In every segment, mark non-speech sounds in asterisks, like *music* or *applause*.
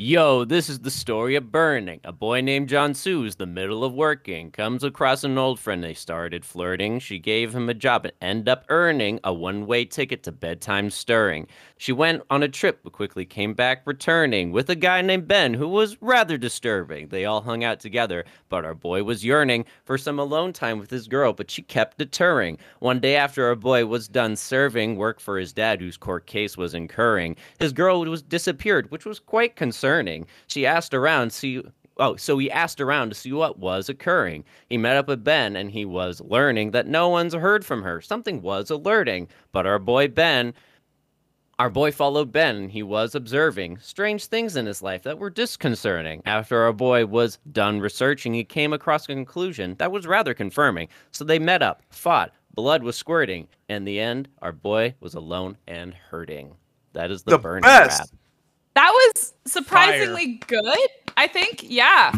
Yo, this is the story of Burning. A boy named John Sue is the middle of working. Comes across an old friend. They started flirting. She gave him a job and end up earning a one-way ticket to bedtime stirring. She went on a trip but quickly came back returning with a guy named Ben who was rather disturbing. They all hung out together, but our boy was yearning for some alone time with his girl, but she kept deterring. One day after our boy was done serving work for his dad whose court case was incurring, his girl was disappeared, which was quite concerning concerning. She asked around, see oh, so he asked around to see what was occurring. He met up with Ben and he was learning that no one's heard from her. Something was alerting. But our boy Ben, our boy followed Ben and he was observing strange things in his life that were disconcerting. After our boy was done researching, he came across a conclusion that was rather confirming. So they met up, fought, blood was squirting. In the end, our boy was alone and hurting. That is the, the burning best. Rap. That was surprisingly Fire. good, I think. Yeah.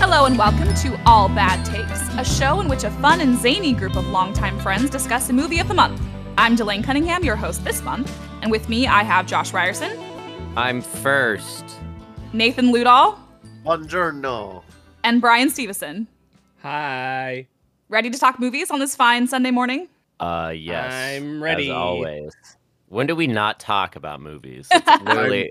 Hello and welcome to All Bad Takes, a show in which a fun and zany group of longtime friends discuss a movie of the month. I'm Delane Cunningham, your host this month, and with me I have Josh Ryerson. I'm first. Nathan Ludall. Buongiorno. And Brian Steveson. Hi. Ready to talk movies on this fine Sunday morning? Uh, yes. I'm ready. As always. When do we not talk about movies? *laughs* Really...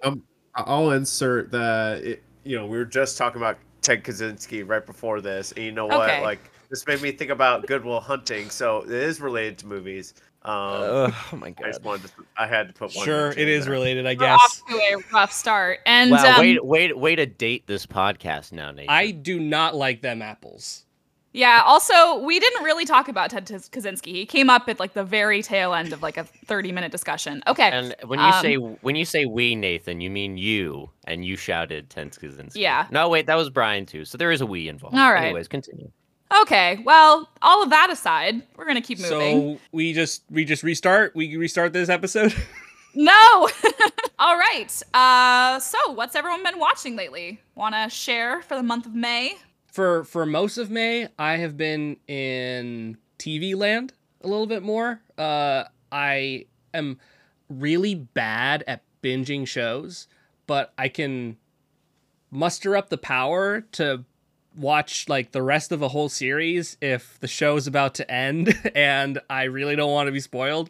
I'll insert that. It, you know, we were just talking about Ted Kaczynski right before this, and you know what? Okay. Like, this made me think about Good Will Hunting, so it is related to movies. Um, uh, oh my god! I just wanted to, I had to put one. Sure, it is there. related, I We're guess. Off to a rough start, and wow, um, wait, wait, wait to date this podcast now, Nate. I do not like them apples. Yeah. Also, we didn't really talk about Ted Kaczynski. He came up at like the very tail end of like a thirty-minute discussion. Okay. And when you um, say when you say we, Nathan, you mean you, and you shouted Ted Kaczynski. Yeah. No, wait, that was Brian too. So there is a we involved. All right. Anyways, continue. Okay, well, all of that aside, we're gonna keep moving. So we just we just restart. We restart this episode. *laughs* no. *laughs* all right. Uh, so what's everyone been watching lately? Want to share for the month of May? For for most of May, I have been in TV land a little bit more. Uh, I am really bad at binging shows, but I can muster up the power to watch like the rest of a whole series if the show's about to end *laughs* and I really don't want to be spoiled.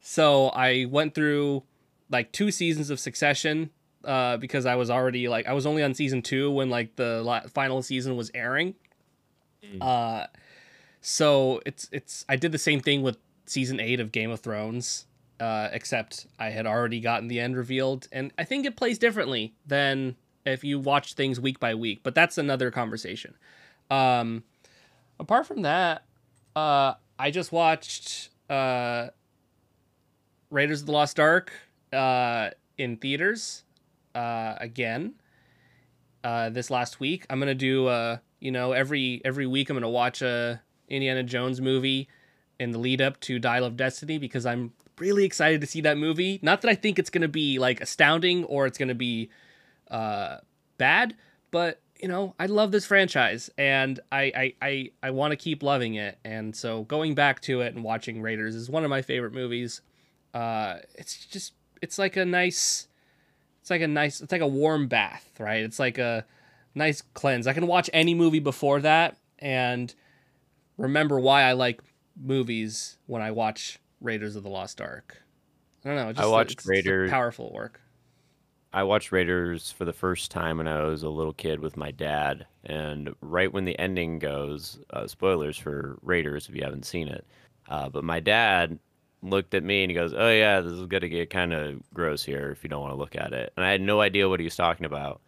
So I went through like two seasons of Succession uh, because I was already like I was only on season two when like the la- final season was airing. Mm. Uh, so it's it's I did the same thing with season eight of Game of Thrones, uh, except I had already gotten the end revealed, and I think it plays differently than if you watch things week by week, but that's another conversation. Um, apart from that, uh, I just watched uh, Raiders of the Lost Ark uh, in theaters uh, again uh, this last week. I'm gonna do uh, you know every every week I'm gonna watch a Indiana Jones movie in the lead up to Dial of Destiny because I'm really excited to see that movie. Not that I think it's gonna be like astounding or it's gonna be uh, bad, but you know, I love this franchise and I I I, I want to keep loving it. And so going back to it and watching Raiders is one of my favorite movies. Uh, it's just it's like a nice it's like a nice it's like a warm bath, right? It's like a nice cleanse. I can watch any movie before that and remember why I like movies when I watch Raiders of the Lost Ark. I don't know. Just, I watched Raiders. Powerful work. I watched Raiders for the first time when I was a little kid with my dad, and right when the ending goes, uh, spoilers for Raiders if you haven't seen it, uh, but my dad looked at me and he goes, "Oh yeah, this is gonna get kind of gross here if you don't want to look at it," and I had no idea what he was talking about.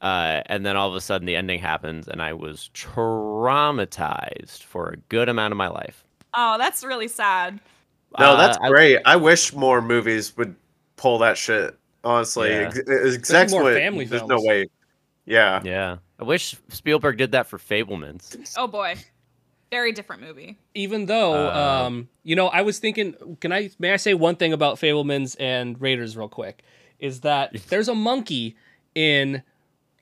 Uh, and then all of a sudden the ending happens, and I was traumatized for a good amount of my life. Oh, that's really sad. No, that's uh, great. I, I wish more movies would pull that shit Honestly, yeah. exactly. More family There's films. no way. Yeah. Yeah. I wish Spielberg did that for Fabelmans. Oh boy. Very different movie. Even though, uh, um, you know, I was thinking, can I may I say one thing about Fabelmans and Raiders real quick? Is that *laughs* there's a monkey in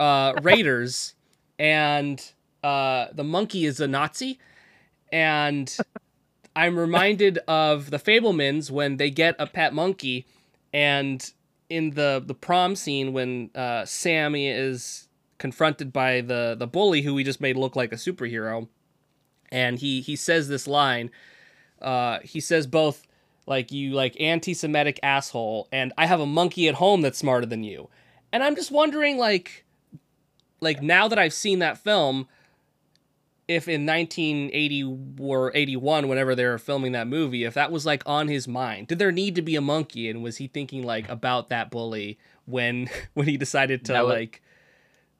uh, raiders, and uh, the monkey is a Nazi, and I'm reminded of the Fabelmans when they get a pet monkey, and in the the prom scene when uh, Sammy is confronted by the the bully who we just made look like a superhero, and he he says this line. Uh, he says both like you like anti-Semitic asshole, and I have a monkey at home that's smarter than you, and I'm just wondering like like now that I've seen that film if in 1980 or 81 whenever they were filming that movie if that was like on his mind did there need to be a monkey? And was he thinking like about that bully when *laughs* when he decided to was, like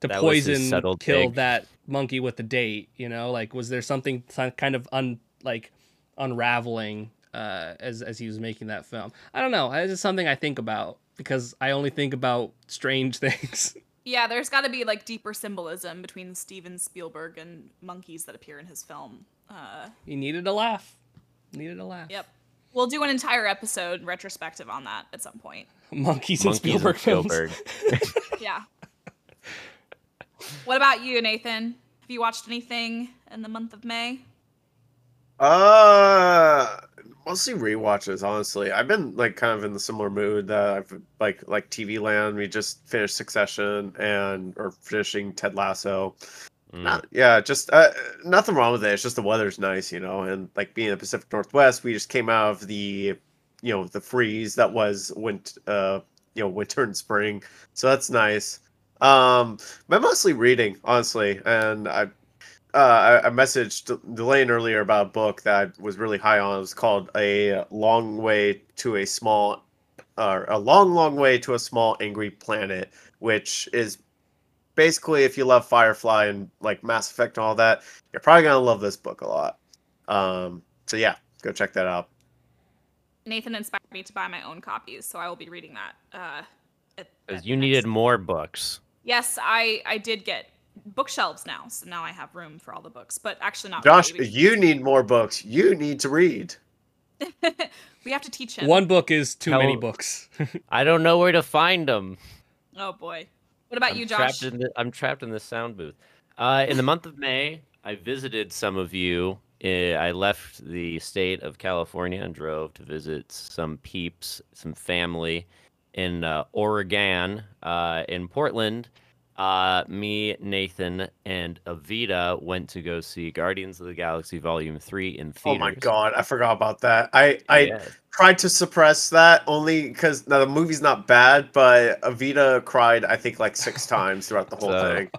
to poison kill dig. that monkey with the date you know? Like was there something kind of un like unraveling uh as as he was making that film? I don't know. It's just something i think about because i only think about strange *laughs* things Yeah, there's got to be like deeper symbolism between Steven Spielberg and monkeys that appear in his film. Uh, he needed a laugh. Needed a laugh. Yep. We'll do an entire episode retrospective on that at some point. *laughs* Monkeys, and Spielberg, and Spielberg. films. *laughs* yeah. What about you, Nathan? Have you watched anything in the month of May? Uh, mostly rewatches. Honestly, I've been like kind of in the similar mood that I've like like TV Land. We just finished Succession and or finishing Ted Lasso. Mm. Not, yeah, just uh, nothing wrong with it. It's just the weather's nice, you know, and like being in the Pacific Northwest, we just came out of the, you know, the freeze that was winter, uh, you know, winter and spring, so that's nice. Um, but mostly reading, honestly, and I uh, I, I messaged Delane earlier about a book that I was really high on. It was called A Long Way to a Small, uh, A Long, Long Way to a Small Angry Planet, which is basically if you love Firefly and like Mass Effect and all that, you're probably going to love this book a lot. Um, so yeah, go check that out. Nathan inspired me to buy my own copies, so I will be reading that. Because uh, you needed more books. Yes, I I did get bookshelves now, so now I have room for all the books. But actually, not. Josh, really, you need more books. You need to read. *laughs* we have to teach him. One book is too How... many books. *laughs* I don't know where to find them. Oh boy. What about I'm you, Josh? Trapped the, I'm trapped in the sound booth. Uh, in the month of May, I visited some of you. Uh, I left the state of California and drove to visit some peeps, some family in uh, Oregon, uh, in Portland uh, me, Nathan, and Avita went to go see Guardians of the Galaxy Volume Three in theaters. Oh my god, I forgot about that. I I yeah. tried to suppress that only because now the movie's not bad, but Avita cried I think like six *laughs* times throughout the whole so, thing.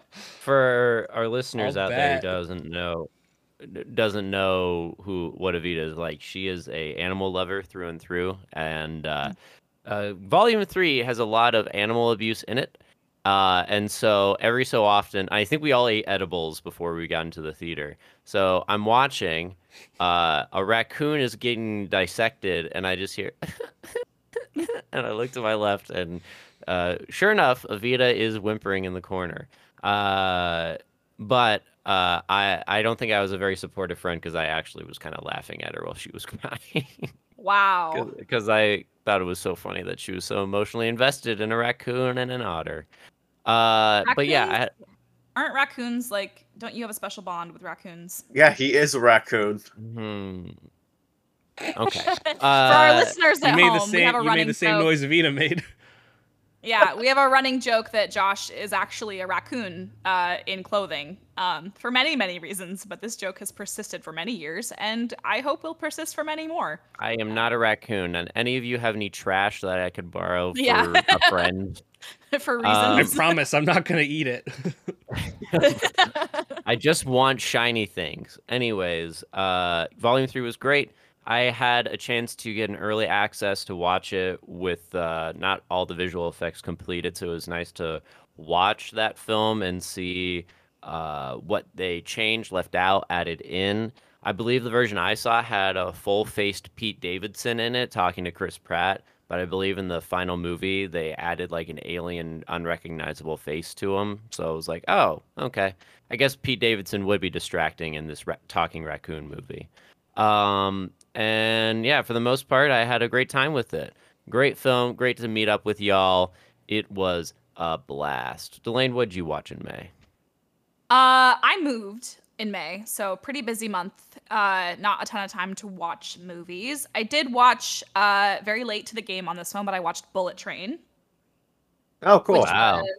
For our listeners I'll out bet. there who doesn't know doesn't know who what Avita is like, she is a animal lover through and through, and uh, mm. uh, Volume Three has a lot of animal abuse in it. Uh, and so every so often, I think we all ate edibles before we got into the theater. So I'm watching, uh, a raccoon is getting dissected, and I just hear, *laughs* and I look to my left, and uh, sure enough, Avita is whimpering in the corner. Uh, but uh, I I don't think I was a very supportive friend because I actually was kind of laughing at her while she was *laughs* crying. Wow. *laughs* Because I thought it was so funny that she was so emotionally invested in a raccoon and an otter. Uh, but yeah, I, aren't raccoons like? Don't you have a special bond with raccoons? Yeah, he is a raccoon. Hmm. *laughs* Okay. For our uh, listeners at you made home, the same, we have a you running made the same joke. noise Avita made. Yeah, we have a running joke that Josh is actually a raccoon uh, in clothing um, for many, many reasons. But this joke has persisted for many years, and I hope will persist for many more. I am not a raccoon. And any of you have any trash that I could borrow for yeah. a friend? *laughs* for reasons. Um, I promise I'm not going to eat it. *laughs* I just want shiny things. Anyways, uh, Volume 3 was great. I had a chance to get an early access to watch it with uh, not all the visual effects completed, so it was nice to watch that film and see uh, what they changed, left out, added in. I believe the version I saw had a full faced Pete Davidson in it talking to Chris Pratt, but I believe in the final movie they added like an alien, unrecognizable face to him. So I was like, oh, okay. I guess Pete Davidson would be distracting in this ra- talking raccoon movie. Um, and yeah, for the most part, I had a great time with it. Great film, great to meet up with y'all. It was a blast. Delane, what'd you watch in May? Uh, I moved in May, so pretty busy month. Uh, not a ton of time to watch movies. I did watch uh very late to the game on this one, but I watched Bullet Train. Oh, cool! Wow. Was,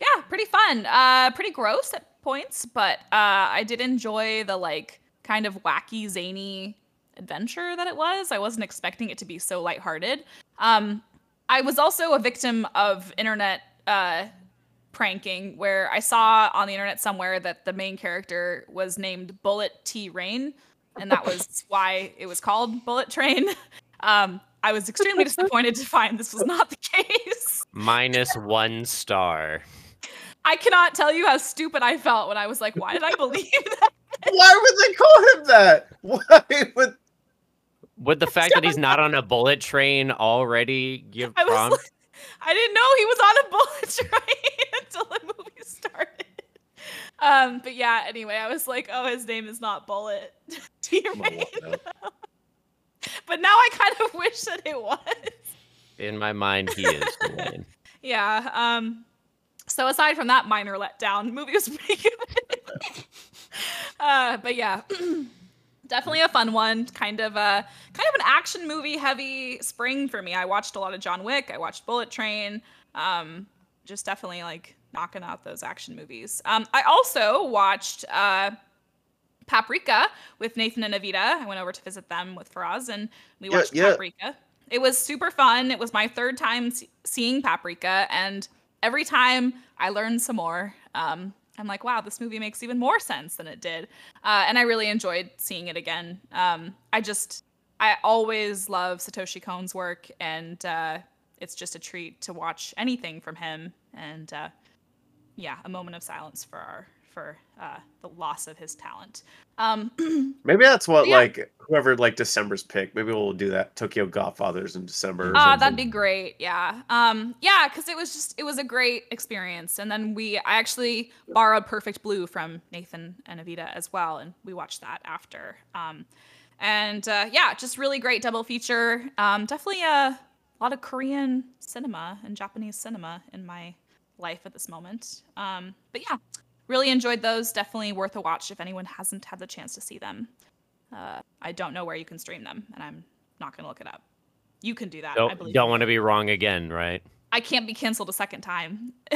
yeah, pretty fun. Uh, pretty gross at points, but uh, I did enjoy the like kind of wacky, zany adventure that it was. I wasn't expecting it to be so lighthearted. Um, I was also a victim of internet uh, pranking where I saw on the internet somewhere that the main character was named Bullet T Rain, and that was *laughs* why it was called Bullet Train. *laughs* Um, I was extremely disappointed to find this was not the case. Minus one star. I cannot tell you how stupid I felt when I was like, why did I believe that? Why would they call him that? *laughs* Why would would the *laughs* fact that he's not on a bullet train already give I prompt? Like, *laughs* I didn't know he was on a bullet *laughs* train until the movie started. Um, but yeah, anyway, I was like, oh, his name is not Bullet. but now I kind of wish that it was. In my mind, he is yeah. Um, so aside from that minor letdown, movie was pretty good. uh, but yeah *clears throat* definitely a fun one. Kind of a kind of an action movie heavy spring for me. I watched a lot of John Wick. I watched Bullet Train. Um, just definitely like knocking out those action movies. Um, I also watched uh, Paprika with Nathan and Avita. I went over to visit them with Faraz, and we watched yeah, yeah. Paprika. It was super fun. It was my third time seeing Paprika, and every time I learned some more. Um, I'm like, wow, this movie makes even more sense than it did. Uh, and I really enjoyed seeing it again. Um, I just, I always love Satoshi Kon's work, and uh, it's just a treat to watch anything from him. And uh, yeah, a moment of silence for our for uh, the loss of his talent. Um, *clears throat* maybe that's what yeah. like whoever like December's pick. Maybe we'll do that Tokyo Godfathers in December. Ah, uh, that'd be great. Yeah, um, yeah, because it was just it was a great experience. And then we I actually borrowed Perfect Blue from Nathan and Avita as well, and we watched that after. Um, and uh, yeah, just really great double feature. Um, definitely a lot of Korean cinema and Japanese cinema in my life at this moment. Um, but yeah, really enjoyed those. Definitely worth a watch if anyone hasn't had the chance to see them. Uh, I don't know where you can stream them, and I'm not going to look it up. You can do that. Don't, I don't want to be wrong again, right? I can't be canceled a second time. *laughs*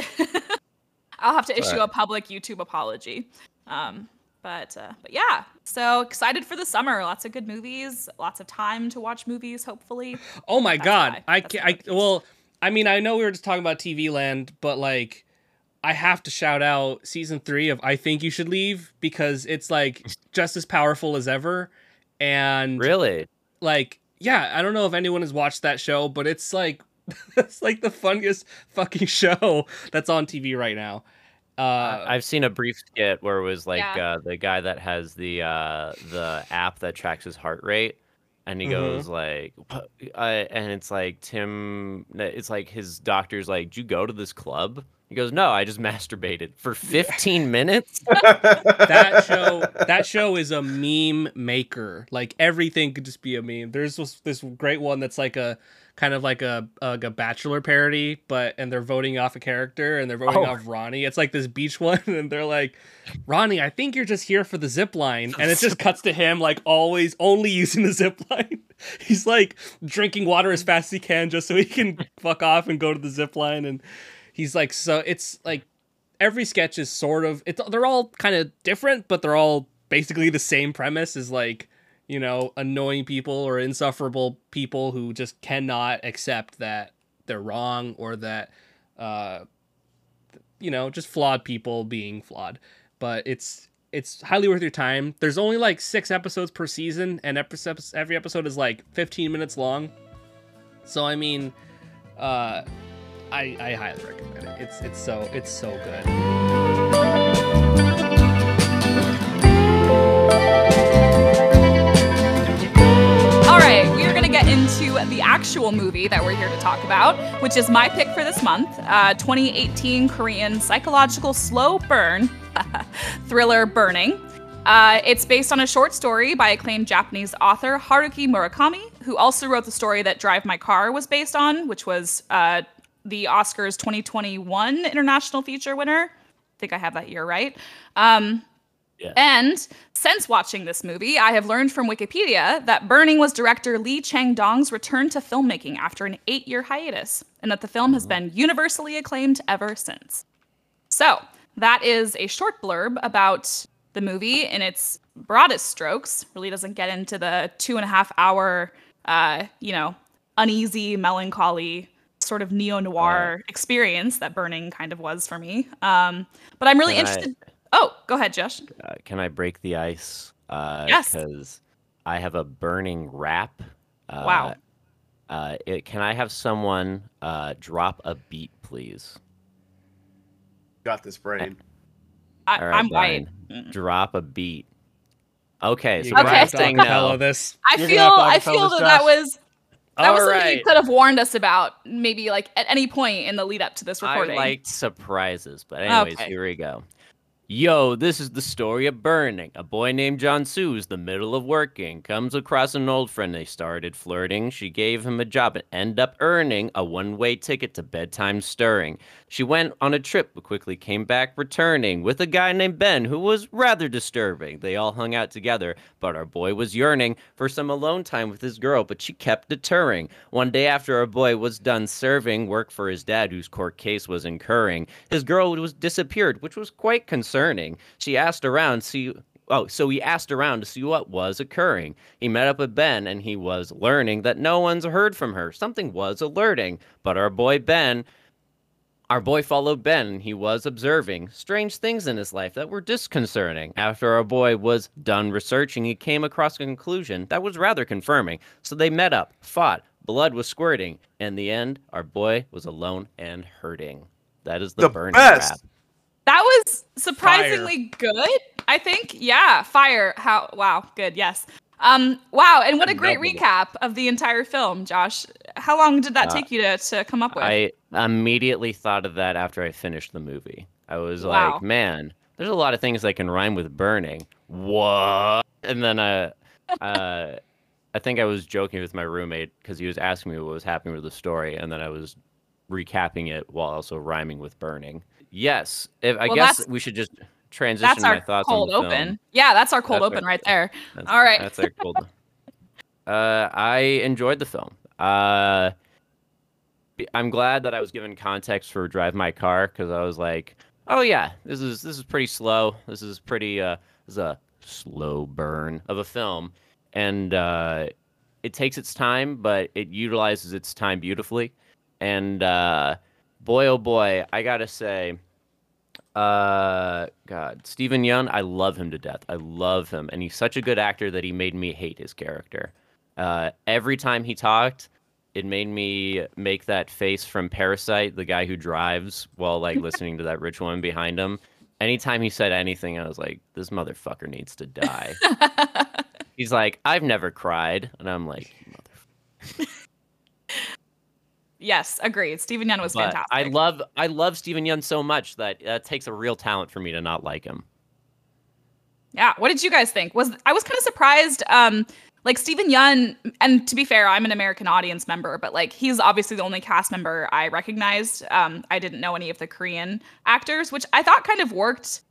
I'll have to issue right. a public YouTube apology. Um, but uh, but yeah, so excited for the summer. Lots of good movies. Lots of time to watch movies. Hopefully. Oh my That's god! I I, I well, I mean, I know we were just talking about TV Land, but like I have to shout out season three of I Think You Should Leave because it's like just as powerful as ever. And really, like, yeah, I don't know if anyone has watched that show, but it's like *laughs* it's like the funniest fucking *laughs* show that's on TV right now. Uh, I've seen a brief skit where it was like yeah. uh, the guy that has the uh, the app that tracks his heart rate, and he mm-hmm. goes like, uh, and it's like Tim, it's like his doctor's like, "Did you go to this club?" He goes, "No, I just *laughs* masturbated for 15 minutes." *laughs* that show *laughs* that show is a meme maker. Like everything could just be a meme. There's this, this great one that's like a kind of like a like a bachelor parody, but and they're voting off a character and they're voting oh. off Ronnie. It's like this beach one and they're like, "Ronnie, I think you're just here for the zip line." And it just cuts to him like always only using the zip line. He's like drinking water as fast as he can just so he can fuck off and go to the zip line and he's like so it's like every sketch is sort of it's they're all kind of different but they're all basically the same premise is like you know annoying people or insufferable people who just cannot accept that they're wrong or that uh you know just flawed people being flawed. But it's it's highly worth your time. There's only like six episodes per season and every episode is like 15 minutes long. So i mean uh I, I highly recommend it. It's it's so it's so good. All right, we are going to get into the actual movie that we're here to talk about, which is my pick for this month uh, 2018 Korean psychological slow burn *laughs* thriller Burning. Uh, it's based on a short story by acclaimed Japanese author Haruki Murakami, who also wrote the story that Drive My Car was based on, which was uh, the Oscars 2021 International Feature winner. I think I have that year right. Um, yeah. And since watching this movie, I have learned from Wikipedia that Burning was director Lee Chang Dong's return to filmmaking after an eight year hiatus, and that the film has mm-hmm. been universally acclaimed ever since. So, that is a short blurb about the movie in its broadest strokes. Really doesn't get into the two and a half hour, uh, you know, uneasy, melancholy sort of neo noir uh, experience that Burning kind of was for me. Um, but I'm really interested. I, oh, go ahead, Josh. Uh, can I break the ice? Uh, yes. Because I have a burning rap. Uh, wow. Uh, it, can I have someone uh, drop a beat, please? Got this brain. *laughs* I, All right, I'm white. Drop a beat. Okay, so okay. saying no. This. I feel I feel that that was that All was something right. you could have warned us about, maybe like at any point in the lead up to this recording. I liked surprises, but anyways, okay. here we go. Yo, this is the story of Burning. A boy named John Sue's the middle of working, comes across an old friend. They started flirting. She gave him a job and end up earning a one-way ticket to bedtime stirring. She went on a trip but quickly came back returning with a guy named Ben who was rather disturbing. They all hung out together, but our boy was yearning for some alone time with his girl, but she kept deterring. One day after our boy was done serving work for his dad whose court case was incurring, his girl was disappeared, which was quite concerning concerning. She asked around, see oh, so he asked around to see what was occurring. He met up with Ben and he was learning that no one's heard from her. Something was alerting. But our boy Ben, our boy followed Ben and he was observing strange things in his life that were disconcerting. After our boy was done researching, he came across a conclusion that was rather confirming. So they met up, fought, blood was squirting. In the end, our boy was alone and hurting. That is the, the burning best. rap. That was surprisingly fire. good. I think. Yeah, fire. How wow, good. Yes. Um wow, and what a great recap of the entire film, Josh. How long did that uh, take you to to come up with? I immediately thought of that after I finished the movie. I was wow. like, man, there's a lot of things that can rhyme with burning. What? And then uh uh I think I was joking with my roommate because he was asking me what was happening with the story, and then I was recapping it while also rhyming with burning. Yes, if, I well, guess we should just transition that's our my thoughts cold on the open. Film. Yeah, that's our cold that's open our, right there. All right, that's our cold. uh, I enjoyed the film. Uh, I'm glad that I was given context for Drive My Car because I was like, oh yeah, this is this is pretty slow. This is pretty uh, this is a slow burn of a film, and uh, it takes its time, but it utilizes its time beautifully, and uh boy oh boy, I gotta say, uh, God, Steven Yeun, I love him to death. I love him, and he's such a good actor that he made me hate his character. Uh, every time he talked, it made me make that face from Parasite, the guy who drives while like *laughs* listening to that rich woman behind him. Anytime he said anything, I was like, this motherfucker needs to die. *laughs* He's like, I've never cried, and I'm like, motherfucker. *laughs* Yes, agreed. Steven Yeun was but fantastic. I love I love Steven Yeun so much that it takes a real talent for me to not like him. Yeah. What did you guys think? Was I was kind of surprised. Um, like Steven Yeun, and to be fair, I'm an American audience member, but like he's obviously the only cast member I recognized. Um, I didn't know any of the Korean actors, which I thought kind of worked.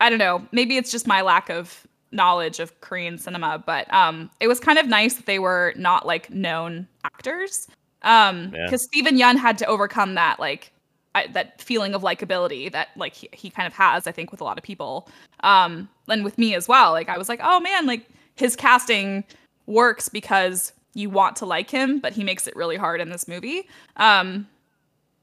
I don't know. Maybe it's just my lack of knowledge of Korean cinema, but um, it was kind of nice that they were not like known actors. Um, because yeah. Steven Yeun had to overcome that like I, that feeling of likability that like he, he kind of has, I think, with a lot of people. Um, and with me as well. Like I was like, oh man, like his casting works because you want to like him, but he makes it really hard in this movie. Um,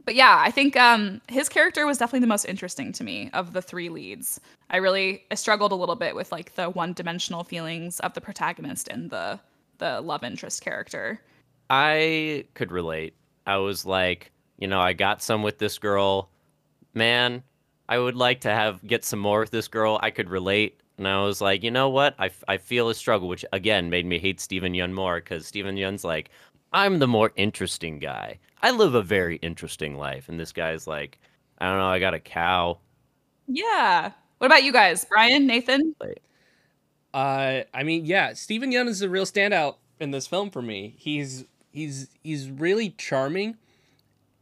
but yeah, I think um, his character was definitely the most interesting to me of the three leads. I really I struggled a little bit with like the one-dimensional feelings of the protagonist and the the love interest character. I could relate. I was like, you know, I got some with this girl. Man, I would like to have get some more with this girl. I could relate. And I was like, you know what? I, I feel a struggle, which again made me hate Steven Yeun more because Steven Yeun's like, I'm the more interesting guy. I live a very interesting life. And this guy's like, I don't know, I got a cow. Yeah. What about you guys? Brian, Nathan? Uh, I mean, yeah, Steven Yeun is a real standout in this film for me. He's he's he's really charming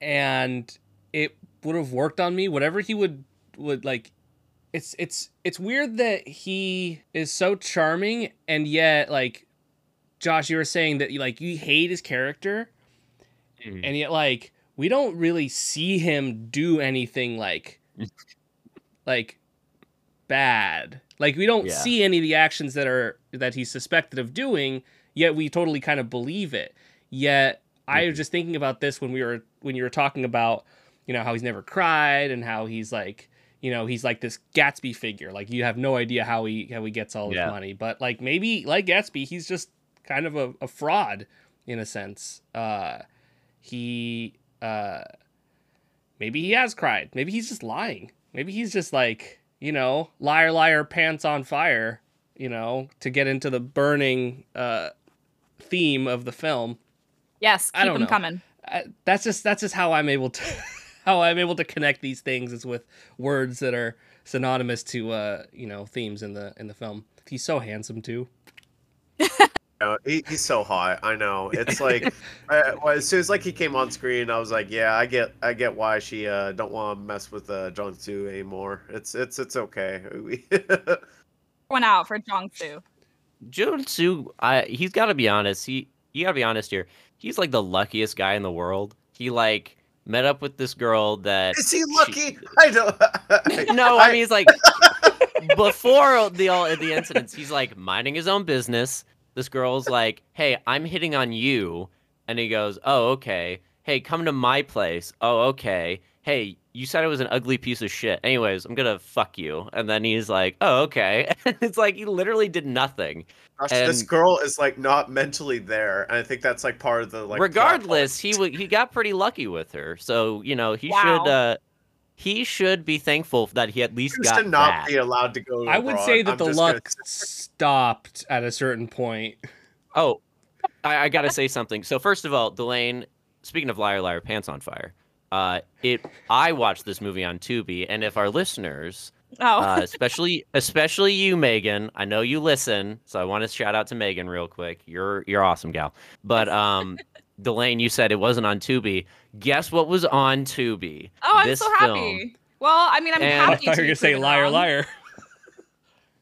and it would have worked on me. Whatever he would would like, it's it's it's weird that he is so charming and yet like, Josh, you were saying that like you hate his character, mm. and yet like we don't really see him do anything like *laughs* like bad. Like we don't yeah. see any of the actions that are that he's suspected of doing, yet we totally kind of believe it. Yet mm-hmm. I was just thinking about this when we were when you were talking about, you know, how he's never cried and how he's like, you know, he's like this Gatsby figure. Like you have no idea how he how he gets all his yeah. money. But like maybe like Gatsby, he's just kind of a, a fraud in a sense. Uh he uh maybe he has cried. Maybe he's just lying. Maybe he's just like, you know, liar liar pants on fire, you know, to get into the burning uh theme of the film. Yes, keep I don't them know. coming. I, that's just that's just how I'm able to *laughs* how I'm able to connect these things is with words that are synonymous to uh, you know, themes in the in the film. He's so handsome too. *laughs* know, he, he's so hot. I know. It's like *laughs* I, well, as soon as like he came on screen, I was like, yeah, I get I get why she uh, don't want to mess with uh, Jong Soo anymore. It's it's it's okay. Went out for Jong Soo. Jong Soo, I he's got to be honest. He you got to be honest here. He's like the luckiest guy in the world. He like met up with this girl that is he lucky? She, I don't. *laughs* no, I mean he's like before the all the incidents. He's like minding his own business this girl's like, "Hey, I'm hitting on you," and he goes, "Oh, okay. Hey, come to my place. Oh, okay. Hey, you said I was an ugly piece of shit. Anyways, I'm gonna fuck you." And then he's like, "Oh, okay." *laughs* it's like he literally did nothing. Gosh, and this girl is like not mentally there, and I think that's like part of the like. Regardless, he w- he got pretty lucky with her, so you know he wow. should. uh he should be thankful that he at least he got to not that. be allowed to go. I would say that I'm the luck gonna... stopped at a certain point. Oh, I, I got to say something. So first of all, Delane, speaking of liar, liar, pants on fire. Uh, it. I watched this movie on Tubi, and if our listeners, oh. uh, especially especially you, Megan, I know you listen, so I want to shout out to Megan real quick. You're you're awesome, gal. But um, Delane, you said it wasn't on Tubi. Guess what was on Tubi? Oh, I'm so happy. Film. Well, I mean, I'm and happy. I thought you were gonna say liar, wrong. liar. *laughs*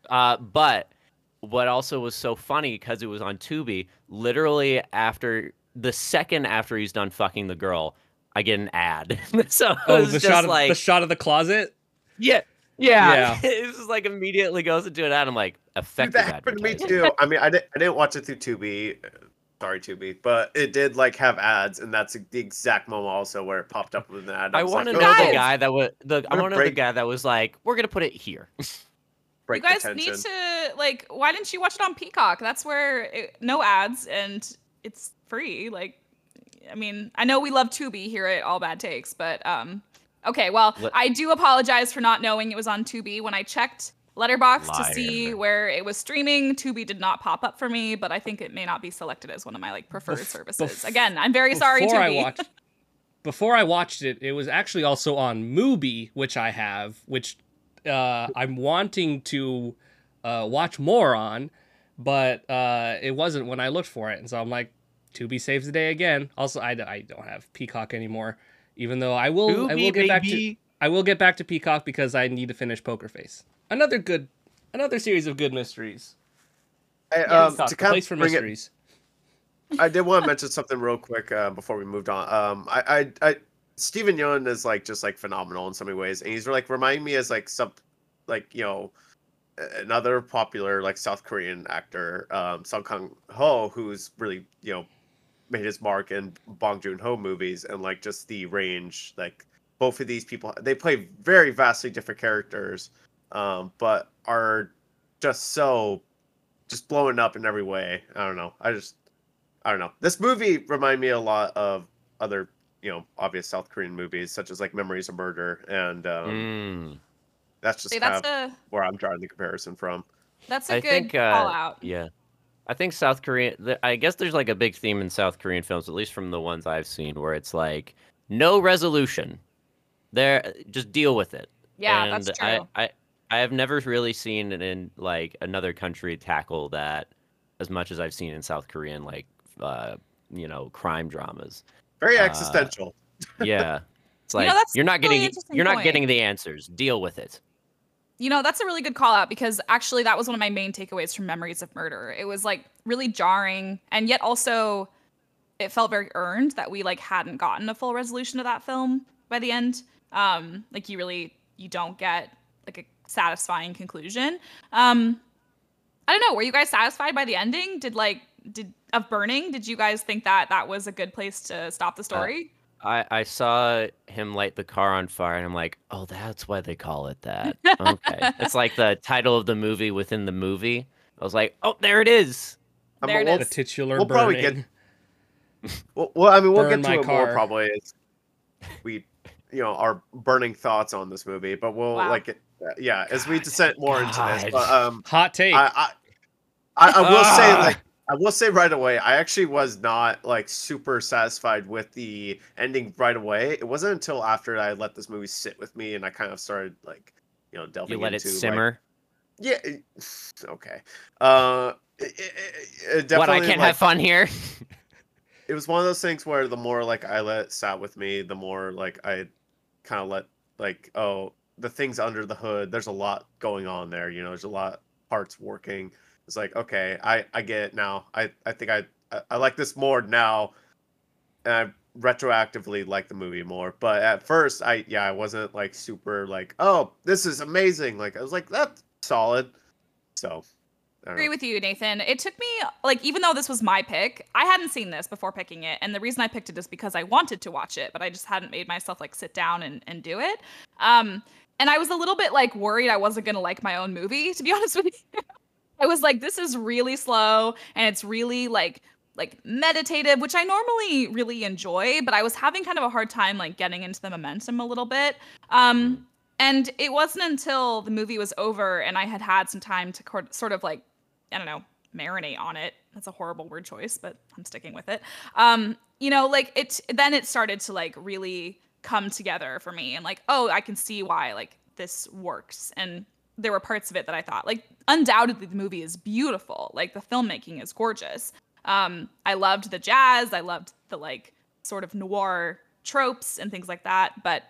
Uh, but what also was so funny because it was on Tubi. Literally after the second after he's done fucking the girl, I get an ad. *laughs* so oh, the shot of like, the shot of the closet. Yeah, yeah. yeah. *laughs* it just like immediately goes into an ad. I'm like, effective. Dude, that happened to me too. I *laughs* mean, I didn't, I didn't watch it through Tubi sorry Tubi, but it did like have ads, and that's the exact moment also where it popped up with an ad. I, I want to like, know oh, the guy that was the. I want to know the guy that was like, "We're gonna put it here." *laughs* you guys need to like. Why didn't you watch it on Peacock? That's where it, no ads and it's free. Like, I mean, I know we love Tubi here at All Bad Takes, but um, okay. Well, Let- I do apologize for not knowing it was on Tubi when I checked Letterboxd to see where it was streaming. Tubi did not pop up for me, but I think it may not be selected as one of my like preferred Bef- services. Bef- Again, I'm very sorry, Tubi. I watched, before I watched it, it was actually also on Mubi, which I have, which uh, I'm wanting to uh, watch more on, but uh, it wasn't when I looked for it, and so I'm like, Tubi saves the day again. Also, I, I don't have Peacock anymore, even though I will Tubi, I will get baby. back to I will get back to Peacock because I need to finish Poker Face another good, another series of good mysteries. Hey, um, to kind place of for mysteries. It, I did want to mention something real quick uh, before we moved on. Um, I, I, I, Steven Yeun is like just like phenomenal in so many ways, and he's like reminding me as like some, like you know, another popular like South Korean actor, um, Song Kang Ho, who's really you know made his mark in Bong Joon Ho movies, and like just the range, like both of these people, they play very vastly different characters, um, but are just so just blowing up in every way. I don't know. I just I don't know. This movie reminded me a lot of other, you know, obvious South Korean movies such as like Memories of Murder and um, mm. that's just See, that's a, where I'm drawing the comparison from. That's a I good think, uh, call out. Yeah. I think South Korean. I guess there's like a big theme in South Korean films, at least from the ones I've seen, where it's like no resolution. There, just deal with it. Yeah, and that's true. I, I, I have never really seen it in like another country tackle that as much as I've seen in South Korean like uh, you know crime dramas. Very uh, existential. *laughs* yeah. It's like you know, you're not really getting you're not point. getting the answers. Deal with it. You know, that's a really good call out because actually that was one of my main takeaways from Memories of Murder. It was like really jarring and yet also it felt very earned that we like hadn't gotten a full resolution of that film by the end. Um like you really you don't get like a satisfying conclusion. Um I don't know, were you guys satisfied by the ending? Did like did of Burning, did you guys think that that was a good place to stop the uh, story? Uh, I, I saw him light the car on fire and I'm like, oh, that's why they call it that. Okay. it's like the *laughs* title of the movie within the movie. I was like, oh, there it is. There it is. A titular we'll burning. probably get. *laughs* well, well, I mean, we'll Burn get to it car. more probably as we, you know, our burning thoughts on this movie. But we'll wow. like, it, yeah, as we descend more God. into this. But, um, Hot take. I, I, I, I will say, like, I will say right away, I actually was not like super satisfied with the ending right away. It wasn't until after I let this movie sit with me and I kind of started like, you know, delving you let into, it simmer. *sighs* Like, yeah. Okay. Uh, it, it, what I can't like, have fun here. *laughs* it was one of those things where the more like I let it sat with me, the more like I kind of let like oh the things under the hood. There's a lot going on there. You know, there's a lot parts working it's like okay i i get it now i i think i i, I like this more now and i retroactively like the movie more but at first i yeah i wasn't like super like oh this is amazing like i was like that's solid so I agree with you, Nathan. It took me like even though this was my pick, I hadn't seen this before picking it, and the reason I picked it is because I wanted to watch it, but I just hadn't made myself like sit down and, and do it. Um, and I was a little bit like worried I wasn't gonna like my own movie, to be *laughs* honest with you. I was like, this is really slow and it's really like like meditative, which I normally really enjoy, but I was having kind of a hard time like getting into the momentum a little bit. Um, and it wasn't until the movie was over and I had had some time to co- sort of like, I don't know, marinate on it. That's a horrible word choice, but I'm sticking with it. Um, you know, like it then it started to like really come together for me and like, oh, I can see why like this works. And there were parts of it that I thought like undoubtedly the movie is beautiful. Like the filmmaking is gorgeous. Um, I loved the jazz. I loved the like sort of noir tropes and things like that. But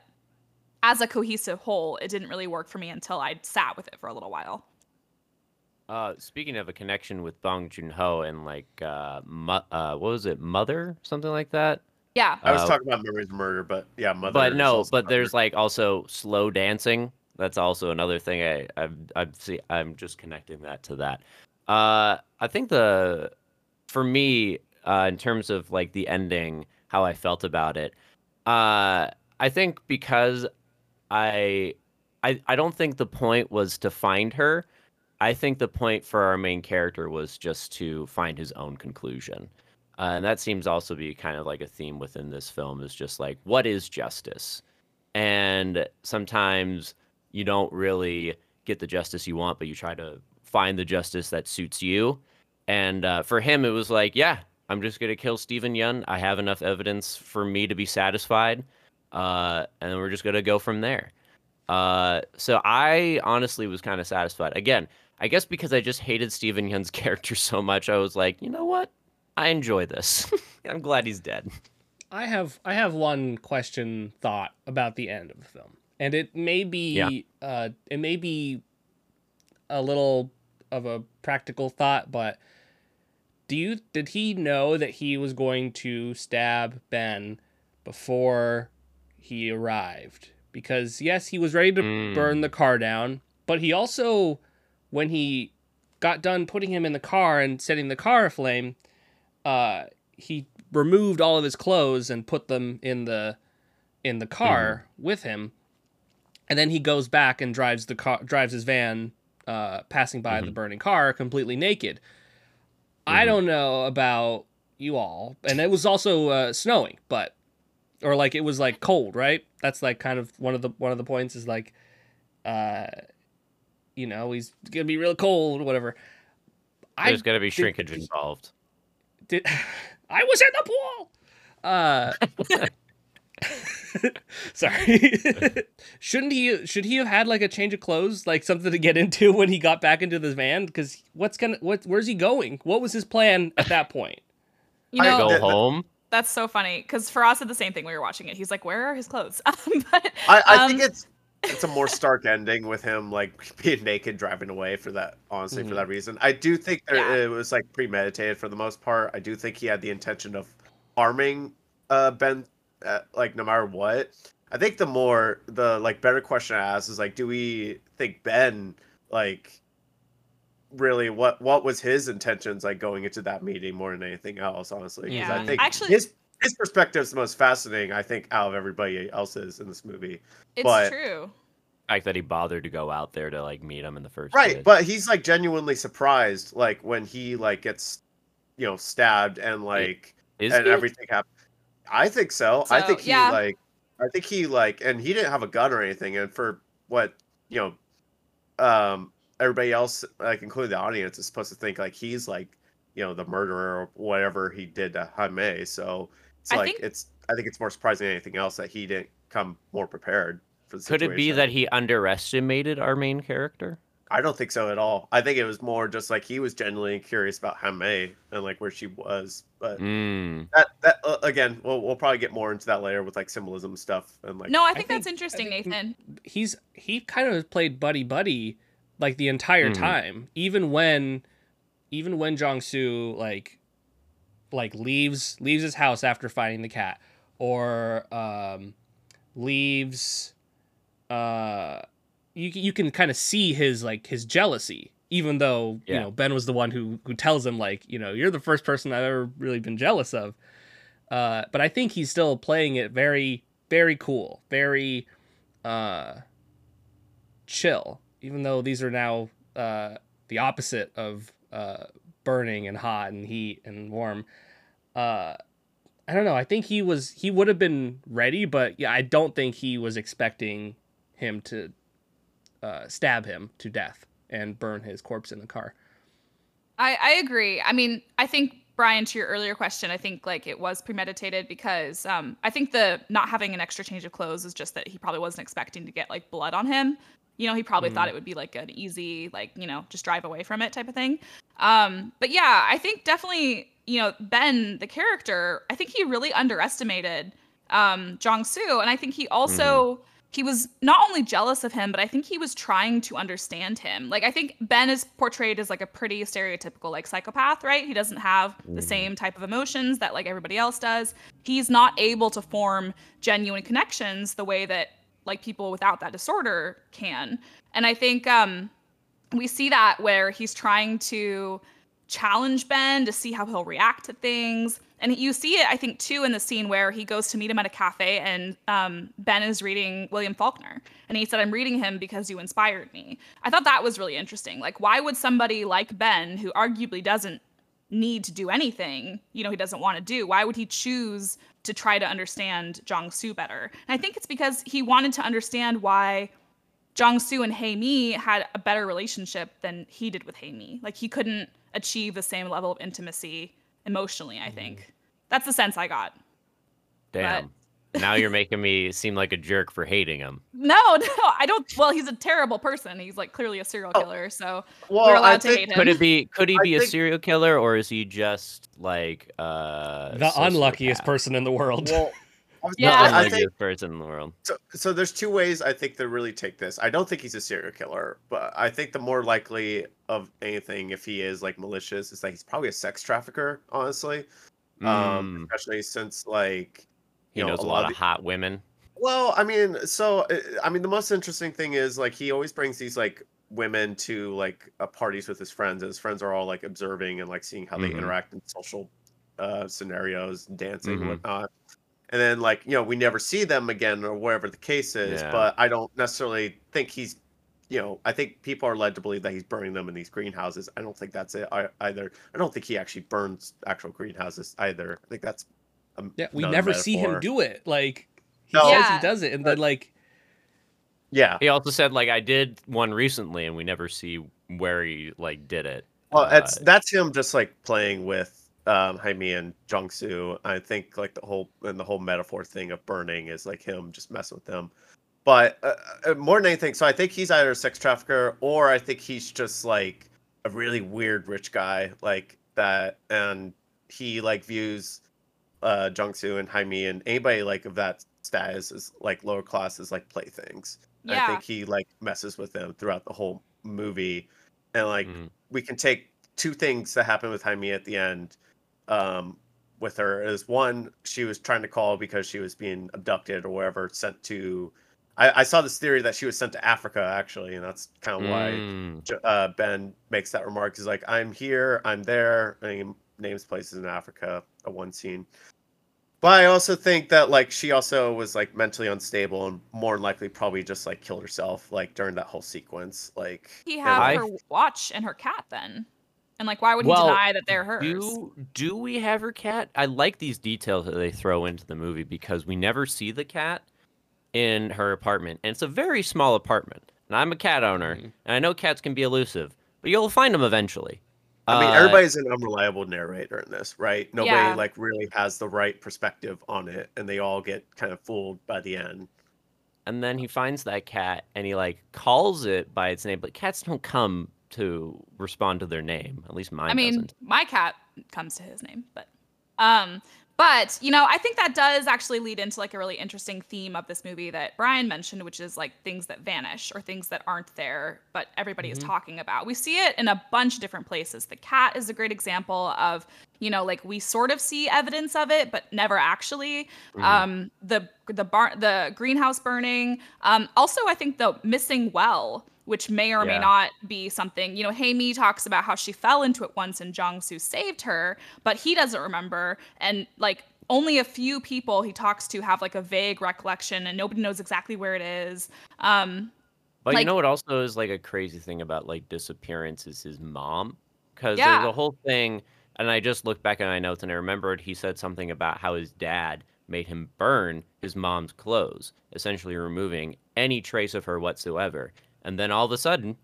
as a cohesive whole, it didn't really work for me until I sat with it for a little while. Uh, speaking of a connection with Bong Joon Ho and like uh, mu- uh, what was it, Mother, something like that. Yeah, I was uh, talking about Memories Murder, but yeah, Mother. But no, but there's like also slow dancing that's also another thing I I've, I've see I'm just connecting that to that. Uh, I think the for me uh, in terms of like the ending, how I felt about it. Uh, I think because I I I don't think the point was to find her. I think the point for our main character was just to find his own conclusion. Uh, and that seems also be kind of like a theme within this film is just like what is justice and sometimes you don't really get the justice you want, but you try to find the justice that suits you. And uh, for him, it was like, yeah, I'm just gonna kill Steven Yeun. I have enough evidence for me to be satisfied, uh, and we're just gonna go from there. Uh, so I honestly was kind of satisfied. Again, I guess because I just hated Steven Yeun's *laughs* character so much, I was like, you know what? I enjoy this. *laughs* I'm glad he's dead. I have I have one question thought about the end of the film and it may be yeah. uh, it may be a little of a practical thought, but do you did he know that he was going to stab Ben before he arrived? Because yes, he was ready to mm. burn the car down, but he also when he got done putting him in the car and setting the car aflame, uh, he removed all of his clothes and put them in the in the car mm. with him and then he goes back and drives the car, drives his van, uh, passing by mm-hmm. the burning car, completely naked. Mm-hmm. I don't know about you all, and it was also uh, snowing, but or like it was like cold, right? That's like kind of one of the one of the points is like, uh, you know, he's gonna be real cold, whatever. There's got to be shrinkage did, involved. Did *sighs* I was in the pool? Uh, *laughs* *laughs* Sorry. *laughs* Shouldn't he? Should he have had like a change of clothes, like something to get into *laughs* when he got back into the van? Because what's gonna what? Where's he going? What was his plan at that point? You know, go home. That's so funny because Faraz said the same thing when we were watching it. He's like, "Where are his clothes?" but I, I um, think it's it's a more stark ending with him like being naked driving away for that honestly mm-hmm. for that reason i do think there, yeah. it was like premeditated for the most part i do think he had the intention of harming uh ben uh, like no matter what i think the more the like better question i ask is like do we think ben like really what what was his intentions like going into that meeting more than anything else honestly yeah i think actually his his perspective is the most fascinating, I think, out of everybody else's in this movie. It's but, true. Fact that he bothered to go out there to like meet him in the first right, place. but he's like genuinely surprised, like when he like gets, you know, stabbed and like is and he? everything happens. I think so. so I think he yeah. like, I think he like, and he didn't have a gun or anything. And for what you know, um, everybody else, like including the audience, is supposed to think like he's like, you know, the murderer or whatever he did to Hae-mi. So it's like think... it's I think it's more surprising than anything else that he didn't come more prepared for the Could it be that he underestimated our main character? I don't think so at all. I think it was more just like he was genuinely curious about Hae-mi and like where she was. But mm. that that uh, again, we'll we'll probably get more into that later with like symbolism stuff and like. No, I think, I think that's interesting, Nathen. He's he kind of played buddy buddy like the entire mm-hmm. time, even when, even when Jong Soo like like leaves leaves his house after finding the cat or um, leaves uh you you can kind of see his like his jealousy even though yeah. you know Ben was the one who who tells him like you know you're the first person I've ever really been jealous of uh but I think he's still playing it very very cool very uh chill even though these are now uh the opposite of uh burning and hot and heat and warm. Uh, I don't know. I think he was he would have been ready, but yeah, I don't think he was expecting him to uh, stab him to death and burn his corpse in the car. I I agree. I mean, I think Brian, to your earlier question, I think like it was premeditated because um, I think the not having an extra change of clothes is just that he probably wasn't expecting to get like blood on him you know he probably mm. thought it would be like an easy like you know just drive away from it type of thing um but yeah i think definitely you know ben the character i think he really underestimated um jong soo and i think he also mm. He was not only jealous of him but i think he was trying to understand him like i think ben is portrayed as like a pretty stereotypical like psychopath right he doesn't have the same type of emotions that like everybody else does he's not able to form genuine connections the way that like people without that disorder can. And I think um, we see that where he's trying to challenge Ben to see how he'll react to things. And you see it, I think, too, in the scene where he goes to meet him at a cafe and um, Ben is reading William Faulkner. And he said, I'm reading him because you inspired me. I thought that was really interesting. Like, why would somebody like Ben, who arguably doesn't need to do anything, you know, he doesn't want to do, why would he choose to try to understand Jong Soo better. And I think it's because he wanted to understand why Jong Soo and Hae Mi had a better relationship than he did with Hae Mi. Like he couldn't achieve the same level of intimacy emotionally, I think. Mm. That's the sense I got. Damn. But now you're making me seem like a jerk for hating him. *laughs* No, no, I don't. Well, he's a terrible person. He's like clearly a serial oh, killer. So well, we're allowed I to think, hate him. Could it be? Could he I be think, a serial killer, or is he just like uh the unluckiest person in the world? Well, yeah, the unluckiest think, person in the world. So, so there's two ways I think to really take this. I don't think he's a serial killer, but I think the more likely of anything, if he is like malicious, is that he's probably a sex trafficker. Honestly, um, mm. um, especially since like he know, knows a lot, lot of, hot women. Well, I mean, so uh, I mean, the most interesting thing is like he always brings these like women to like uh, parties with his friends, and his friends are all like observing and like seeing how mm-hmm. they interact in social uh, scenarios, dancing, mm-hmm. whatnot. And then like you know we never see them again or whatever the case is. Yeah. But I don't necessarily think he's you know, I think people are led to believe that he's burning them in these greenhouses. I don't think that's it either. I don't think he actually burns actual greenhouses either. I think that's yeah. We never metaphor. see him do it. Like he no. says he does it, and then like yeah. He also said like I did one recently, and we never see where he like did it. Well, uh, that's that's him just like playing with um Hae-mi and Jungsu. I think like the whole and the whole metaphor thing of burning is like him just messing with them. But uh, uh, more than anything, so I think he's either a sex trafficker or I think he's just like a really weird rich guy like that, and he like views uh Jung-soo and Hae-mi and anybody like of that status is like lower class is like playthings. Yeah. I think he like messes with them throughout the whole movie. And like mm-hmm. we can take two things that happen with Hae-mi at the end um with her is one, she was trying to call because she was being abducted or whatever, sent to I, I, saw this theory that she was sent to Africa actually, and that's kind of why mm. uh, Ben makes that remark. He's like, "I'm here, I'm there," and he names places in Africa. A one scene. But I also think that like she also was like mentally unstable and more likely probably just like killed herself like during that whole sequence. Like he had her watch and her cat then. And like why would he well, deny that they're hers? Do do we have her cat? I like these details that they throw into the movie because we never see the cat in her apartment, and it's a very small apartment. And I'm a cat owner, mm-hmm. and I know cats can be elusive, but you'll find them eventually. I mean, uh, everybody's an unreliable narrator in this, right? Nobody yeah. like really has the right perspective on it, and they all get kind of fooled by the end. And then he finds that cat, and he like calls it by its name, but cats don't come to respond to their name. At least mine. I mean, doesn't. my cat comes to his name, but um, but, you know, I think that does actually lead into like a really interesting theme of this movie that Brian mentioned, which is like things that vanish or things that aren't there, but everybody mm-hmm. is talking about. We see it in a bunch of different places. The cat is a great example of, you know, like we sort of see evidence of it, but never actually. Mm-hmm. Um, the the bar the greenhouse burning. Um, also, I think the missing well which may or yeah. may not be something. You know, Hae-mi talks about how she fell into it once and Jung-soo saved her, but he doesn't remember. And like only a few people he talks to have like a vague recollection and nobody knows exactly where it is. Um But like, you know what also is like a crazy thing about like disappearance is his mom. Because yeah. there's a whole thing and I just looked back at my notes and I remembered he said something about how his dad made him burn his mom's clothes, essentially removing any trace of her whatsoever and then all of a sudden,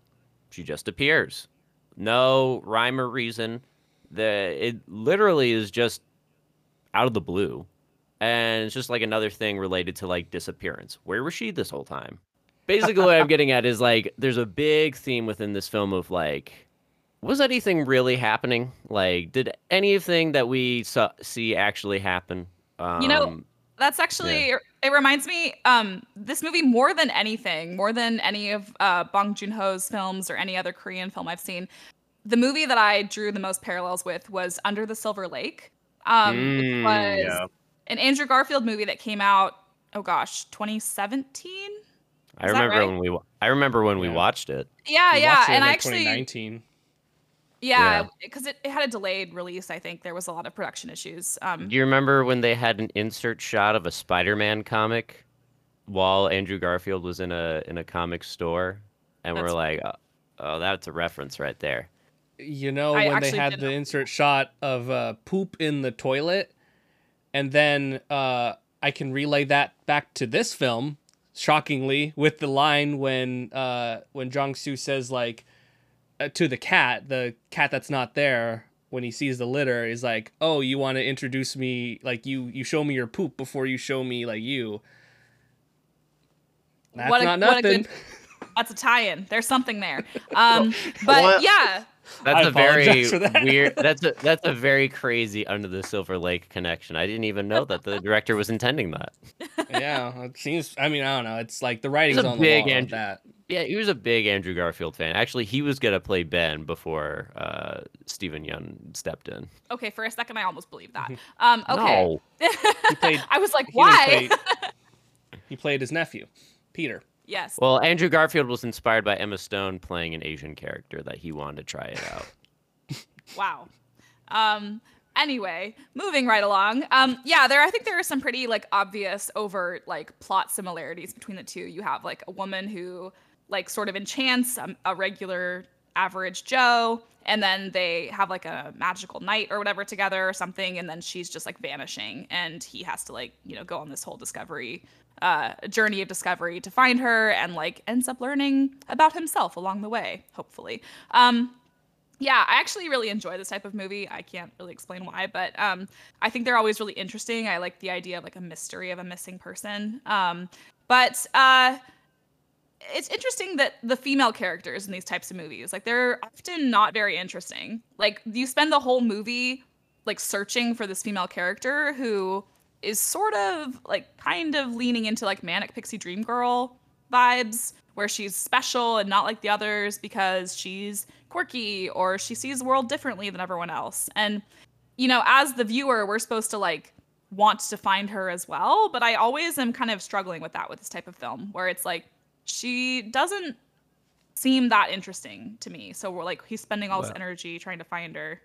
she just appears. No rhyme or reason. The it literally is just out of the blue, and it's just like another thing related to like disappearance. Where was she this whole time? Basically, what I'm getting at is like there's a big theme within this film of like was anything really happening? Like, did anything that we saw, see actually happen? Um, you know, um, that's actually yeah. it reminds me um this movie more than anything, more than any of uh Bong Joon-ho's films or any other Korean film I've seen. The movie that I drew the most parallels with was Under the Silver Lake. Um mm, was yeah. an Andrew Garfield movie that came out oh gosh, 2017? I remember right? when we I remember when yeah. we watched it. Yeah, we yeah, it and like I actually 2019. Yeah, because yeah. it, it, had a delayed release. I think there was a lot of production issues. Um, Do you remember when they had an insert shot of a Spider-Man comic while Andrew Garfield was in a in a comic store, and we're like, oh, oh, that's a reference right there. You know I when they had the insert shot of uh, poop in the toilet, and then uh, I can relay that back to this film, shockingly, with the line when uh, when Jung Soo says like uh, to the cat, the cat that's not there when he sees the litter is like, "Oh, you want to introduce me like you you show me your poop before you show me like you." That's what a, not nothing. Good, *laughs* that's a tie-in. There's something there. *laughs* Um, but what? yeah. That's I a very that. weird. *laughs* That's a that's a very crazy under the Silver Lake connection. I didn't even know that the director was intending that. yeah, it seems. I mean, I don't know. It's like the writing's on the wall. Andrew, that. Yeah, he was a big Andrew Garfield fan. Actually, he was gonna play Ben before uh, Steven Yeun stepped in. Okay, for a second, I almost believed that. Um, okay. No. played, *laughs* I was like, why? He, *laughs* he played his nephew, Peter. Yes. Well, Andrew Garfield was inspired by Emma Stone playing an Asian character that he wanted to try it out. *laughs* wow. Um, anyway, moving right along. Um, yeah, there I think there are some pretty like obvious overt like plot similarities between the two. You have like a woman who like sort of enchants a, a regular average Joe, and then they have like a magical night or whatever together or something, and then she's just like vanishing, and he has to like you know go on this whole discovery uh, journey of discovery to find her, and like ends up learning about himself along the way, hopefully. Um, yeah, I actually really enjoy this type of movie. I can't really explain why, but um, I think they're always really interesting. I like the idea of like a mystery of a missing person. Um, but uh, it's interesting that the female characters in these types of movies, like they're often not very interesting. Like you spend the whole movie like searching for this female character who is sort of like kind of leaning into like manic pixie dream girl vibes where she's special and not like the others because she's quirky or she sees the world differently than everyone else. And you know, as the viewer, we're supposed to like want to find her as well, but I always am kind of struggling with that with this type of film where it's like she doesn't seem that interesting to me. So we're like he's spending all well, this energy trying to find her.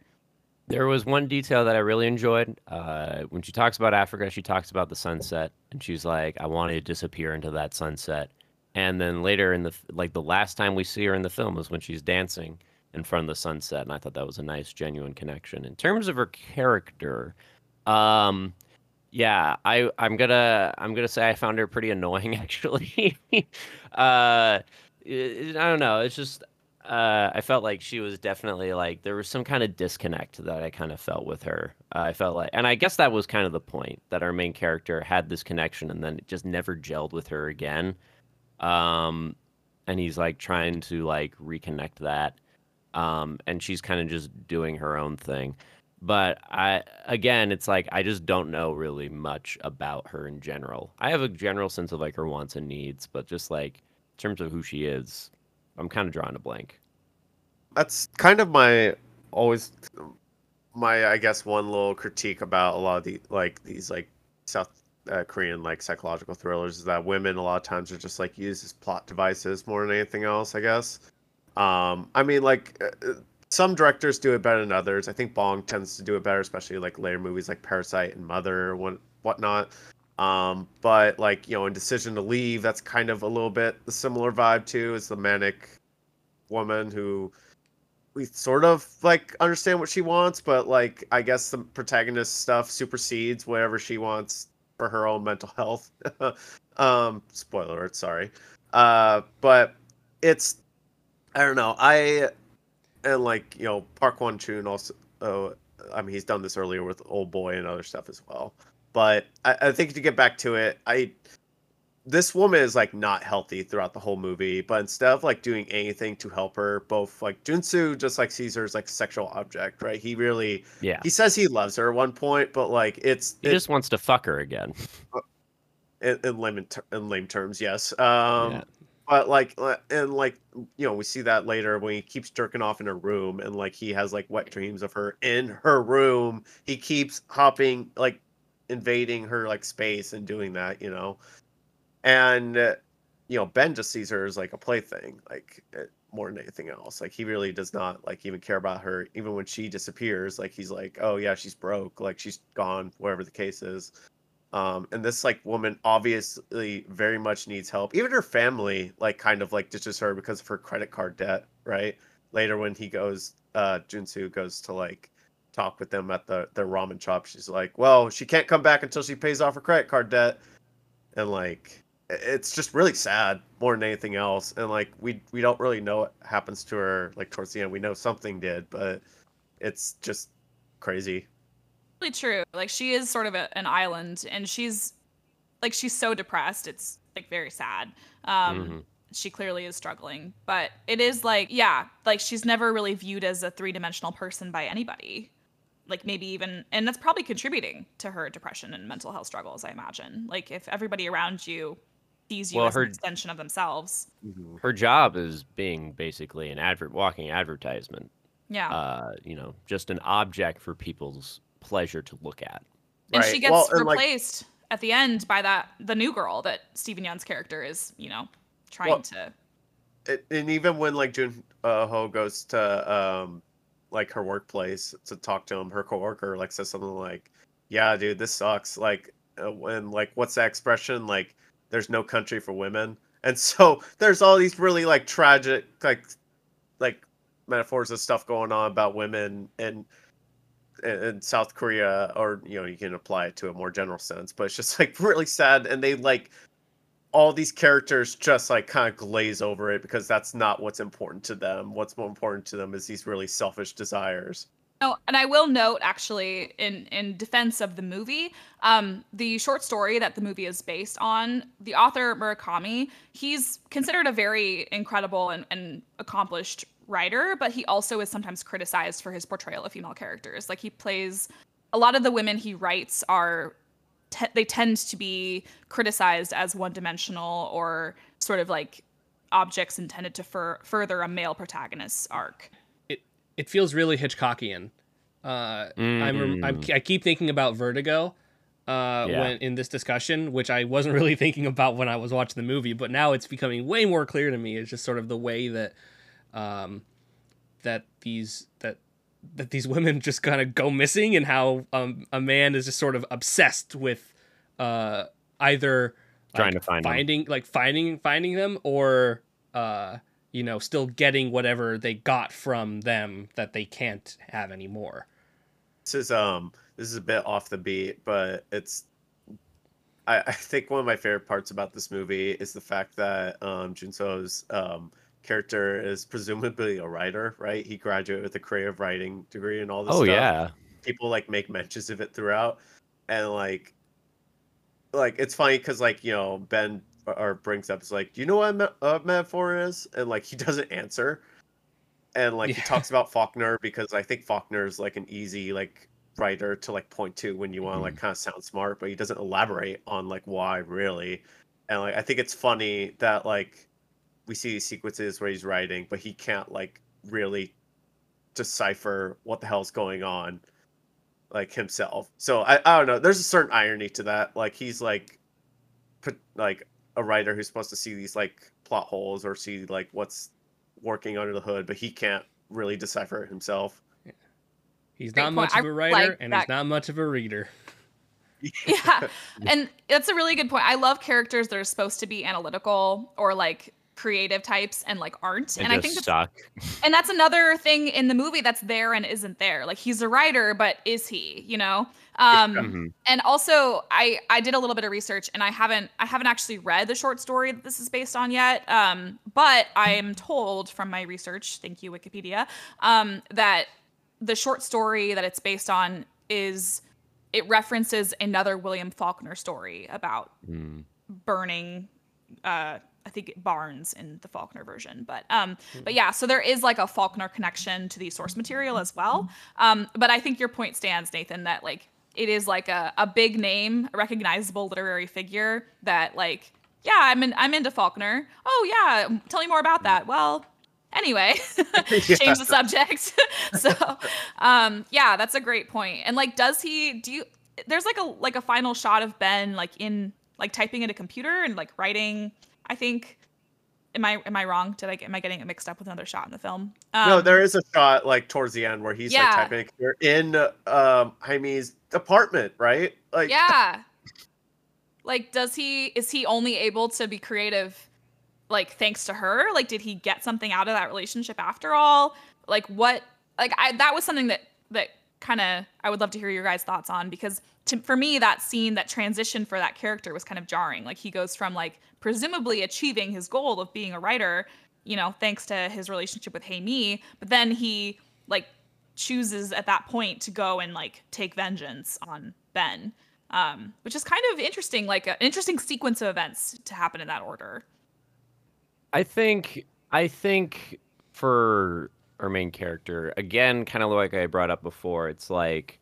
There was one detail that I really enjoyed. Uh, when she talks about Africa, she talks about the sunset, and she's like, "I want to disappear into that sunset." And then later in the like the last time we see her in the film is when she's dancing in front of the sunset, and I thought that was a nice, genuine connection. In terms of her character, um, yeah, I I'm gonna I'm gonna say I found her pretty annoying *laughs* actually. uh, it, I don't know. It's just uh, I felt like she was definitely like there was some kind of disconnect that I kind of felt with her. Uh, I felt like, and I guess that was kind of the point that our main character had this connection and then it just never gelled with her again. Um, and he's like trying to like reconnect that. Um, and she's kind of just doing her own thing. But I again, it's like I just don't know really much about her in general. I have a general sense of like her wants and needs, but just like in terms of who she is, I'm kind of drawing a blank. That's kind of my always my I guess one little critique about a lot of the like these like South uh, Korean like psychological thrillers is that women a lot of times are just like used as plot devices more than anything else. I guess. Um, I mean, like uh, some directors do it better than others. I think Bong tends to do it better, especially like later movies like Parasite and Mother or whatnot. Um, but like you know, in Decision to Leave, that's kind of a little bit the similar vibe too. It's the manic woman who we sort of like understand what she wants, but like I guess the protagonist stuff supersedes whatever she wants for her own mental *laughs* health. um, spoiler alert, sorry. Uh, but it's I don't know. I and like you know Park Hwan Chun also. Uh, I mean, he's done this earlier with Old Boy and other stuff as well. But I, I think to get back to it, I this woman is like not healthy throughout the whole movie, but instead of like doing anything to help her, both like Junsu just like sees her as like sexual object, right? He really, yeah, he says he loves her at one point, but like it's he it, just wants to fuck her again. *laughs* In, in lame in lame terms, yes. Um, yeah. But like and like you know we see that later when he keeps jerking off in her room and like he has like wet dreams of her in her room. He keeps hopping like invading her like space and doing that, you know. And uh, you know, Ben just sees her as like a plaything, like uh, more than anything else. Like he really does not like even care about her, even when she disappears. Like he's like, oh yeah, she's broke, like she's gone, whatever the case is. Um, and this like woman obviously very much needs help. Even her family like kind of like ditches her because of her credit card debt. Right later when he goes, uh, Junsu goes to like talk with them at the their ramen shop. She's like, well, she can't come back until she pays off her credit card debt, and like it's just really sad more than anything else. And like we we don't really know what happens to her like towards the end. We know something did, but it's just crazy. Really true. Like she is sort of a, an island, and she's like she's so depressed. It's like very sad. Um, mm-hmm. She clearly is struggling, but it is like yeah, like she's never really viewed as a three dimensional person by anybody like maybe even and that's probably contributing to her depression and mental health struggles i imagine like if everybody around you sees you well, as her, an extension of themselves mm-hmm. her job is being basically an advert walking advertisement yeah uh you know just an object for people's pleasure to look at and right. she gets well, replaced like, at the end by that the new girl that Steven Yeun's character is you know trying well, to it, and even when like Jun uh, Ho goes to um like her workplace to talk to him, her coworker like says something like, "Yeah, dude, this sucks." Like, uh, when like what's that expression? Like, there's no country for women, and *laughs* so there's all these really like tragic like like metaphors of stuff going on about women and in South Korea, or you know, you can apply it to a more general sense, but it's just *laughs* like really sad, and they like all these characters just like kind of glaze over it because that's not what's important to them. What's more important to them is these really selfish desires. Oh, and I will note actually in in defense of the movie, um, the short story that the movie is based on, the author Murakami, he's considered a very incredible and, and accomplished writer, but he also is sometimes criticized for his portrayal of female characters. Like he plays a lot of the women he writes are te- they tend to be criticized as one-dimensional or sort of like objects intended to fur- further a male protagonist's arc. It it feels really Hitchcockian. Uh, mm. I'm, I'm, i keep thinking about Vertigo uh, yeah. when in this discussion, which I wasn't *laughs* really thinking about when I was watching the movie, but now it's becoming way more clear to me. It's just sort of the way that um, that these that that these women just kind of go missing and how um, a man is just sort of obsessed with uh, either trying like, to find finding them. like finding finding them or uh, you know still getting whatever they got from them that they can't have anymore. This is um this is a bit off the beat, but it's I, I think one of my favorite parts about this movie is the fact that um Junso's um character is presumably a writer, right? He graduated with a creative writing degree and all this stuff. oh, stuff. yeah. People like make mentions of it throughout. And like like it's funny because like, you know, Ben or brings up is like, Do you know what a, metaphor is? And like he *laughs* doesn't answer. And like yeah. he talks about Faulkner because I think Faulkner is like an easy like writer to like point to when you want to mm. like kind of sound smart, but he doesn't elaborate on like why really. And like I think it's funny that like we see these sequences where he's writing, but he can't like really decipher what the hell's going on like himself. So I, I don't know. There's a certain irony to that. Like he's like put like a writer who's supposed to see these like plot holes or see like what's working under the hood, but he can't really decipher it himself. Yeah. He's Great not point. much of a writer like and that. he's not much of a reader. *laughs* yeah. And that's a really good point. I love characters that are supposed to be analytical or like creative types and like aren't. And, and I think that's, *laughs* and that's another thing in the movie that's there and isn't there. Like he's a writer, but is he? You know. Um, mm-hmm. And also, I I did a little bit of research, and I haven't I haven't actually read the short story that this is based on yet. Um, but I am told from my research, thank you Wikipedia, um, that the short story that it's based on is it references another William Faulkner story about mm. burning uh, I think barns in the Faulkner version, but um, mm-hmm. but yeah, so there is like a Faulkner connection to the source material as well. Um, but I think your point stands, Nathen, that like it is like a, a big name, a recognizable literary figure that like yeah, I'm in, I'm into Faulkner. Oh yeah, tell me more about that. Well, anyway, *laughs* *laughs* change the subject. *laughs* so um, yeah, that's a great point. And like, does he? Do you? There's like a like a final shot of Ben like in like typing in a computer and like writing I think. Am I am I wrong? Did I get am I getting it mixed up with another shot in the film? Um, no, there is a shot like towards the end where he's yeah. like typing in um Hae-mi's apartment, right? Like yeah. like, does he is he only able to be creative, like thanks to her? Like, did he get something out of that relationship after all? Like, what? Like, I that was something that that kind of I would love to hear your guys' thoughts on because to, for me that scene that transition for that character was kind of jarring. Like he goes from like presumably achieving his goal of being a writer, you know, thanks to his relationship with Hae-Mi, but then he like chooses at that point to go and like take vengeance on Ben. Um, which is kind of interesting, like an interesting sequence of events to happen in that order. I think I think for our main character, again, kind of like I brought up before, it's like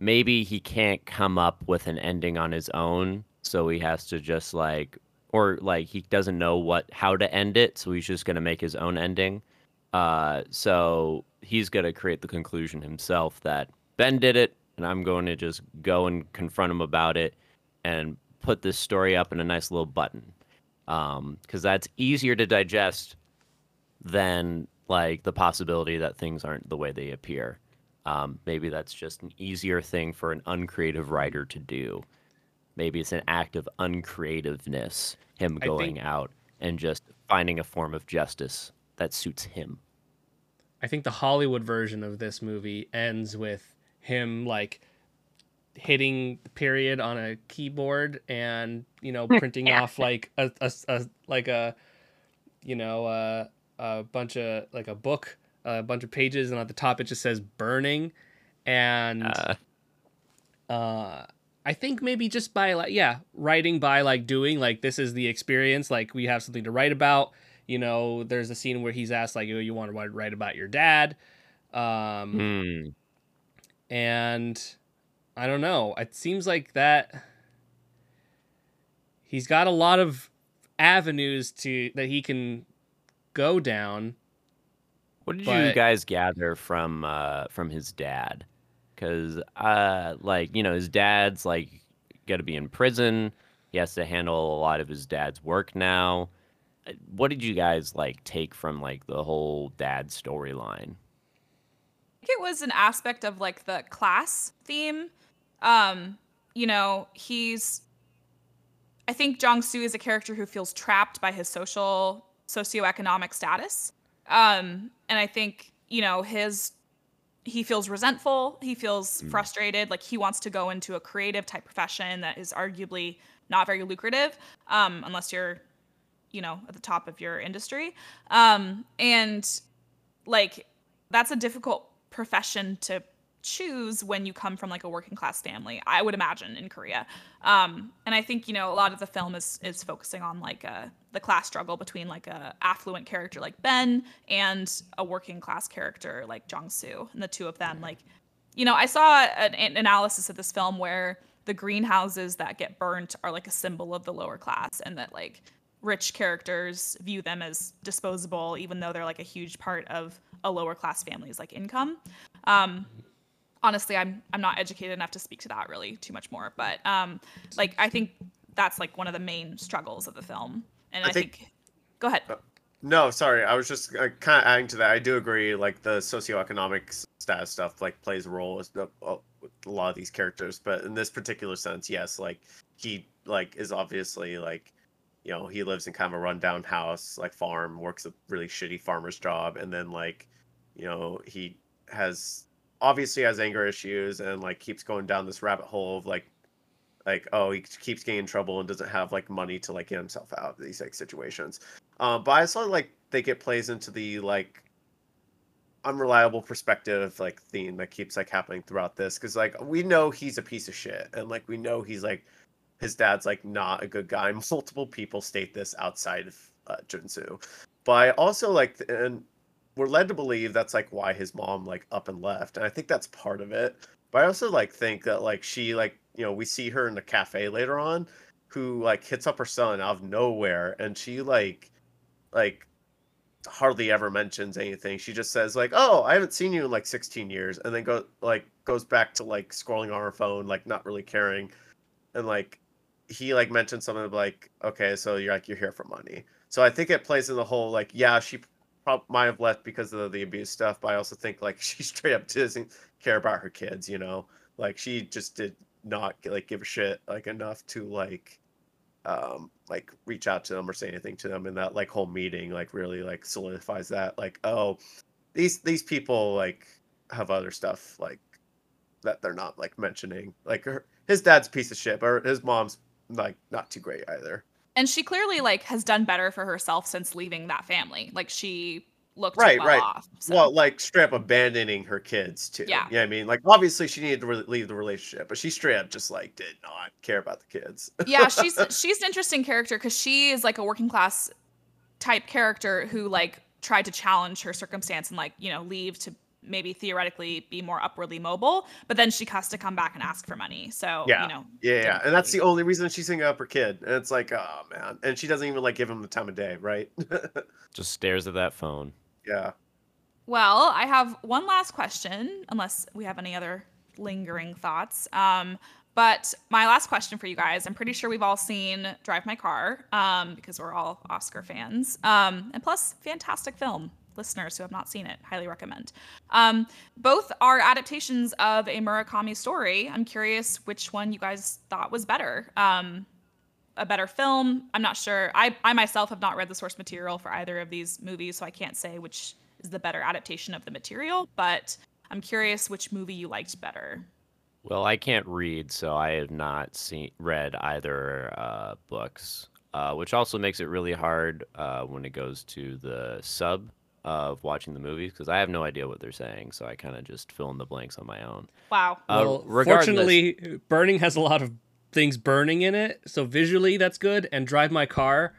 maybe he can't come up with an ending on his own, so he has to just like or like he doesn't know what how to end it, so he's just gonna make his own ending. Uh, so he's gonna create the conclusion himself that Ben did it, and I'm going to just go and confront him about it and put this story up in a nice little button, because um, that's easier to digest than like the possibility that things aren't the way they appear. Um, maybe that's just an easier thing for an uncreative writer to do. Maybe it's an act of uncreativeness, him going think, out and just finding a form of justice that suits him. I think the Hollywood version of this movie ends with him like hitting the period on a keyboard and you know *laughs* printing yeah. off like a, a, a, like a you know uh, a bunch of like a book a bunch of pages and at the top it just says burning and uh. uh I think maybe just by like yeah, writing by like doing like this is the experience. Like we have something to write about. You know, there's a scene where he's asked like, "Oh, you want to write about your dad?" Um, mm. and I don't know. It seems like that he's got a lot of avenues to that he can go down. What did but... you guys gather from uh from his dad? Cuz uh like, you know, his dad's like got to be in prison. He has to handle a lot of his dad's work now. Uh, what did you guys like take from like the whole dad storyline? I think it was an aspect of like the class theme. Um, you know, he's I think Jong Soo is a character who feels trapped by his social socioeconomic status. Um, and I think, you know, his he feels resentful, he feels mm. frustrated, like he wants to go into a creative type profession that is arguably not very lucrative, um, unless you're, you know, at the top of your industry. Um, and like that's a difficult profession to choose when you come from like a working class family i would imagine in korea. Um, and i think you know a lot of the film is is focusing on like a, uh, the class struggle between like a affluent character like ben and a working class character like jong soo and the two of them like you know i saw an, an analysis of this film where the greenhouses that get burnt are like a symbol of the lower class and that like rich characters view them as disposable even though they're like a huge part of a lower class family's like income. Um, honestly i'm i'm not educated enough to speak to that really too much more but um like i think that's like one of the main struggles of the film. And i, I think, think, go ahead. Uh, no sorry. I was just uh, kind of adding to that. I do agree like the socioeconomic status stuff like plays a role with a lot of these characters but in this particular sense yes like he like is obviously like you know he lives in kind of a rundown house like farm works a really shitty farmer's job and then like you know he has obviously has anger issues and like keeps going down this rabbit hole of like like oh he keeps getting in trouble and doesn't have like money to like get himself out of these like situations. Um but i saw like think it plays into the like unreliable perspective like theme that keeps like happening throughout this because like we know he's a piece of shit and like we know he's like his dad's like not a good guy. *laughs* Multiple people state this outside of uh, but I also like and we're led to believe that's like why his mom like up and left and i think that's part of it. But i also like think that like she like you know we see her in the cafe later on who like hits up her son out of nowhere and she like like hardly ever mentions anything. She just says like oh i haven't seen you in like 16 years and then go like goes back to like scrolling on her phone like not really caring and like he like mentioned something like okay so you're like you're here for money. So i think it plays in the whole like yeah she might have left because of the abuse stuff, but I also think like *laughs* she straight up doesn't care about her kids. You know, like she just did not like give a shit like enough to like um like reach out to them or say anything to them and that like whole meeting like really like solidifies that like oh these these people like have other stuff like that they're not like mentioning like her, his dad's piece of shit or his mom's like not too great either and she clearly like has done better for herself since leaving that family. Like she looked right, well right. Off, so. Well, like straight up abandoning her kids too. Yeah, yeah. I mean, like obviously she needed to re- leave the relationship, but she straight up just like did not care about the kids. yeah, *laughs* she's she's an interesting character because she is like a working class type character who like tried to challenge her circumstance and like you know leave to maybe theoretically be more upwardly mobile, but then she has to come back and ask for money. So yeah, you know, yeah, yeah, and that's the only reason she's hanging up her kid. And it's like, oh man, and she doesn't even like give him the time of day, right? *laughs* Just stares at that phone. Yeah. Well, I have one last question, unless we have any other lingering thoughts. Um, but my last question for you guys, I'm pretty sure we've all seen Drive My Car um, because we're all Oscar fans. Um, and plus, fantastic film listeners who have not seen it, highly recommend. Um, both are adaptations of a Murakami story. I'm curious which one you guys thought was better. Um, a better film. I'm not sure. I, I myself have not read the source material for either of these movies, so I can't say which is the better adaptation of the material, but I'm curious which movie you liked better. Well, I can't read, so I have not seen read either uh, books, uh, which also makes it really hard uh, when it goes to the sub of watching the movies because I have no idea what they're saying, so I kind of just fill in the blanks on my own. Wow. Uh, well, fortunately, Burning has a lot of things burning in it, so visually that's good. And Drive My Car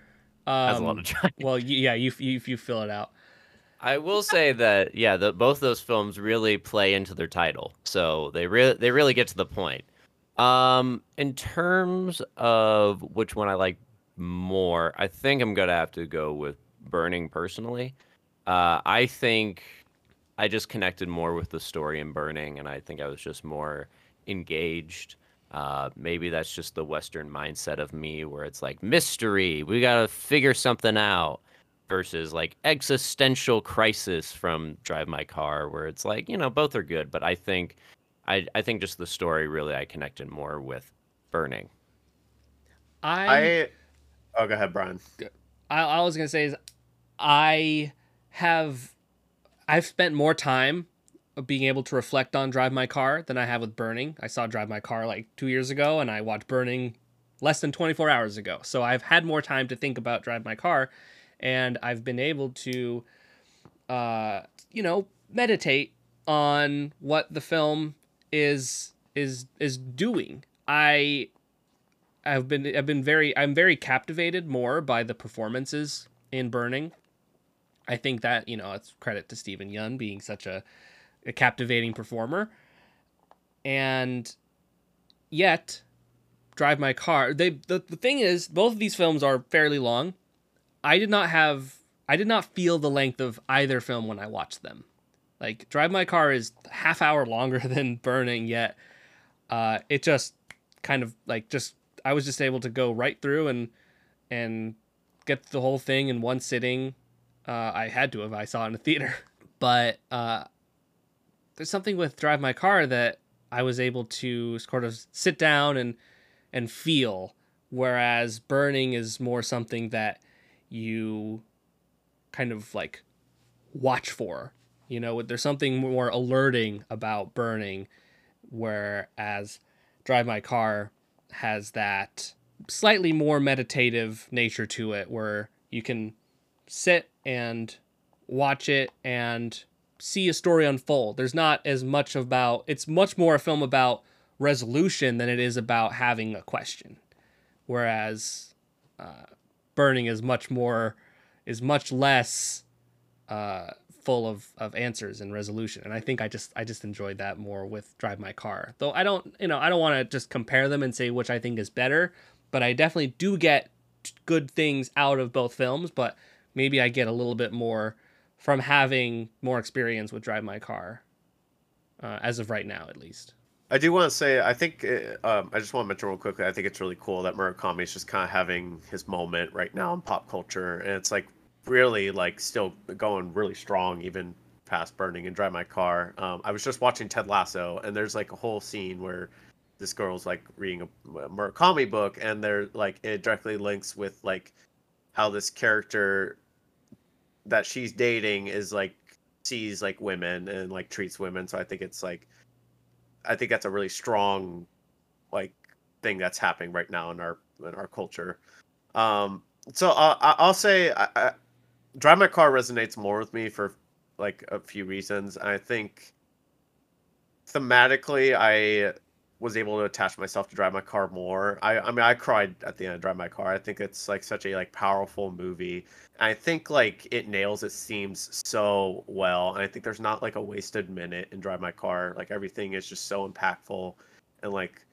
um, has a lot of um, Well, yeah, you, you you fill it out. I will say that yeah, the, both those films really play into their title, so they really they really get to the point. Um, in terms of which one I like more, I think I'm gonna have to go with Burning personally. Uh, I think I just connected more with the story in Burning, and I think I was just more engaged. Uh, maybe that's just the Western mindset of me, where it's like mystery. We gotta figure something out versus like existential crisis from Drive My Car, where it's like you know both are good, but I think I I think just the story really I connected more with Burning. I, I oh go ahead, Brian. I, I was gonna say is I have I've spent more time being able to reflect on Drive My Car than I have with Burning. I saw Drive My Car like two years ago, and I watched Burning less than 24 hours ago. So I've had more time to think about Drive My Car and I've been able to, uh, you know, meditate on what the film is is is doing. I I've been I've been very I'm very captivated more by the performances in Burning. I think that you know it's credit to Steven Yeun being such a, a captivating performer, and yet Drive My Car. They the, the thing is both of these films are fairly long. I did not have I did not feel the length of either film when I watched them. Like Drive My Car is half hour longer *laughs* than Burning, yet uh, it just kind of like just I was just able to go right through and and get the whole thing in one sitting. Uh, I had to have I saw it in a theater, *laughs* but uh, there's something with Drive My Car that I was able to sort of sit down and and feel, whereas Burning is more something that you kind of like watch for. You know, there's something more alerting about burning, whereas Drive My Car has that slightly more meditative nature to it where you can sit and watch it and see a story unfold. There's not as much about it's much more a film about resolution than it is about having a question. Whereas uh, burning is much more is much less uh, full of, of answers and resolution and i think i just i just enjoyed that more with drive my car though i don't you know i don't want to just compare them and say which i think is better but i definitely do get good things out of both films but maybe i get a little bit more from having more experience with drive my car uh, as of right now at least I do want to say, I think, uh, um, I just want to mention real quickly, I think it's really cool that Murakami is just kind of having his moment right now in pop culture. And it's like really, like, still going really strong, even past Burning and Drive My Car. Um, I was just watching Ted Lasso, and there's like a whole scene where this girl's like reading a, a Murakami book, and they're like, it directly links with like how this character that she's dating is like sees like women and like treats women. So I think it's like, I think that's a really strong like thing that's happening right now in our in our culture. Um, so uh, I'll say I, I, Drive My Car resonates more with me for like a few reasons. I think thematically, I was able to attach myself to Drive My Car more. I, I mean, I cried at the end of Drive My Car. I think it's like such a like powerful movie. And I think like it nails its themes so well. And I think there's not like a wasted minute in Drive My Car. Like everything is just so impactful. And like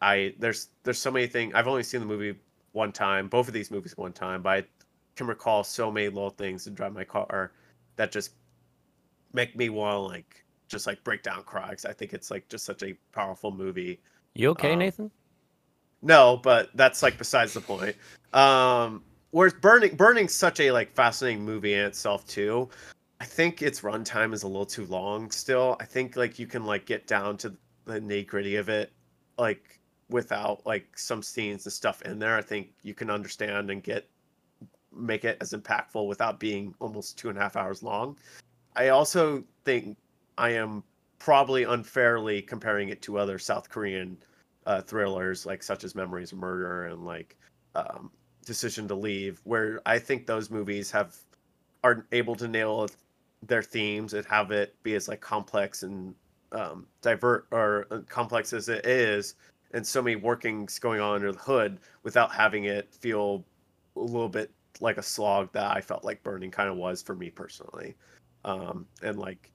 I there's there's so many things. I've only seen the movie one time, both of these movies one time, but I can recall so many little things in Drive My Car that just make me want to like just like break down cry I think it's like just such a powerful movie. You okay, um, Nathen? No, but that's like besides the point. Um, whereas Burning Burning's such a like fascinating movie in itself too. I think its runtime is a little too long still. I think like you can like get down to the nitty gritty of it, like without like some scenes and stuff in there. I think you can understand and get make it as impactful without being almost two and a half hours long. I also think I am probably unfairly comparing it to other South Korean uh, thrillers, like such as Memories of Murder and like um, Decision to Leave, where I think those movies have are able to nail their themes and have it be as like complex and um, divert or uh, complex as it is, and so many workings going on under the hood without having it feel a little bit like a slog that I felt like Burning kind of was for me personally. Um, and like,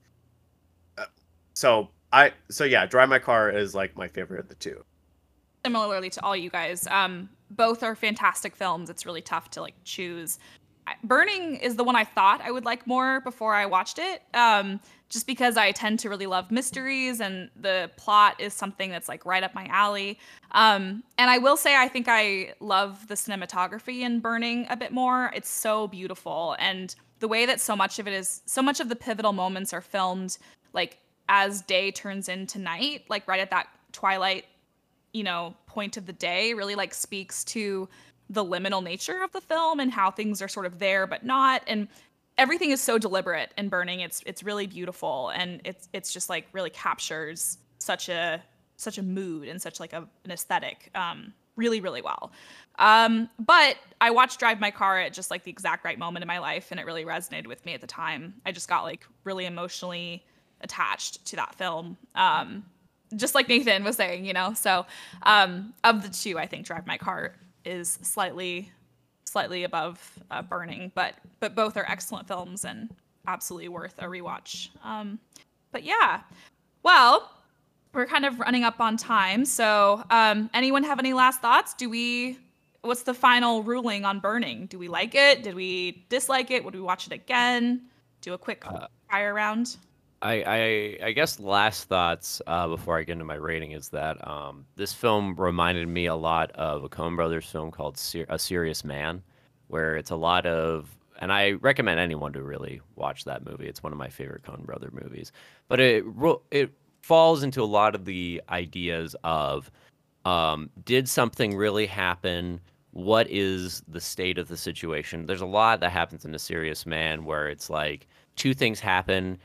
so I so yeah, Drive My Car is like my favorite of the two. Similarly to all you guys, um, both are fantastic films. It's really tough to like choose. Burning is the one I thought I would like more before I watched it. Um, just because I tend to really love mysteries and the plot is something that's like right up my alley. Um, and I will say, I think I love the cinematography in Burning a bit more. It's so beautiful. And the way that so much of it is, so much of the pivotal moments are filmed like as day turns into night, like right at that twilight, you know, point of the day, really like speaks to the liminal nature of the film and how things are sort of there but not. And everything is so deliberate in burning. It's it's really beautiful. And it's it's just like really captures such a such a mood and such like a, an aesthetic um, really really well. Um, but i watched drive my car at just like the exact right moment in my life and it really resonated with me at the time. I just got like really emotionally attached to that film um, just like nathen was saying you know so um, of the two i think drive my car is slightly slightly above uh, Burning, but but both are excellent films and absolutely worth a rewatch. Um, but yeah, well, we're kind of running up on time. So, um, anyone have any last thoughts? Do we? What's the final ruling on Burning? Do we like it? Did we dislike it? Would we watch it again? Do a quick uh, fire round. I, I, I guess last thoughts uh, before I get into my rating is that um, this film reminded me a lot of a Coen Brothers film called Ser- A Serious Man, where it's a lot of, and I recommend anyone to really watch that movie. It's one of my favorite Coen Brother movies, but it it falls into a lot of the ideas of, um, did something really happen? What is the state of the situation? There's a lot that happens in A Serious Man where it's like two things happen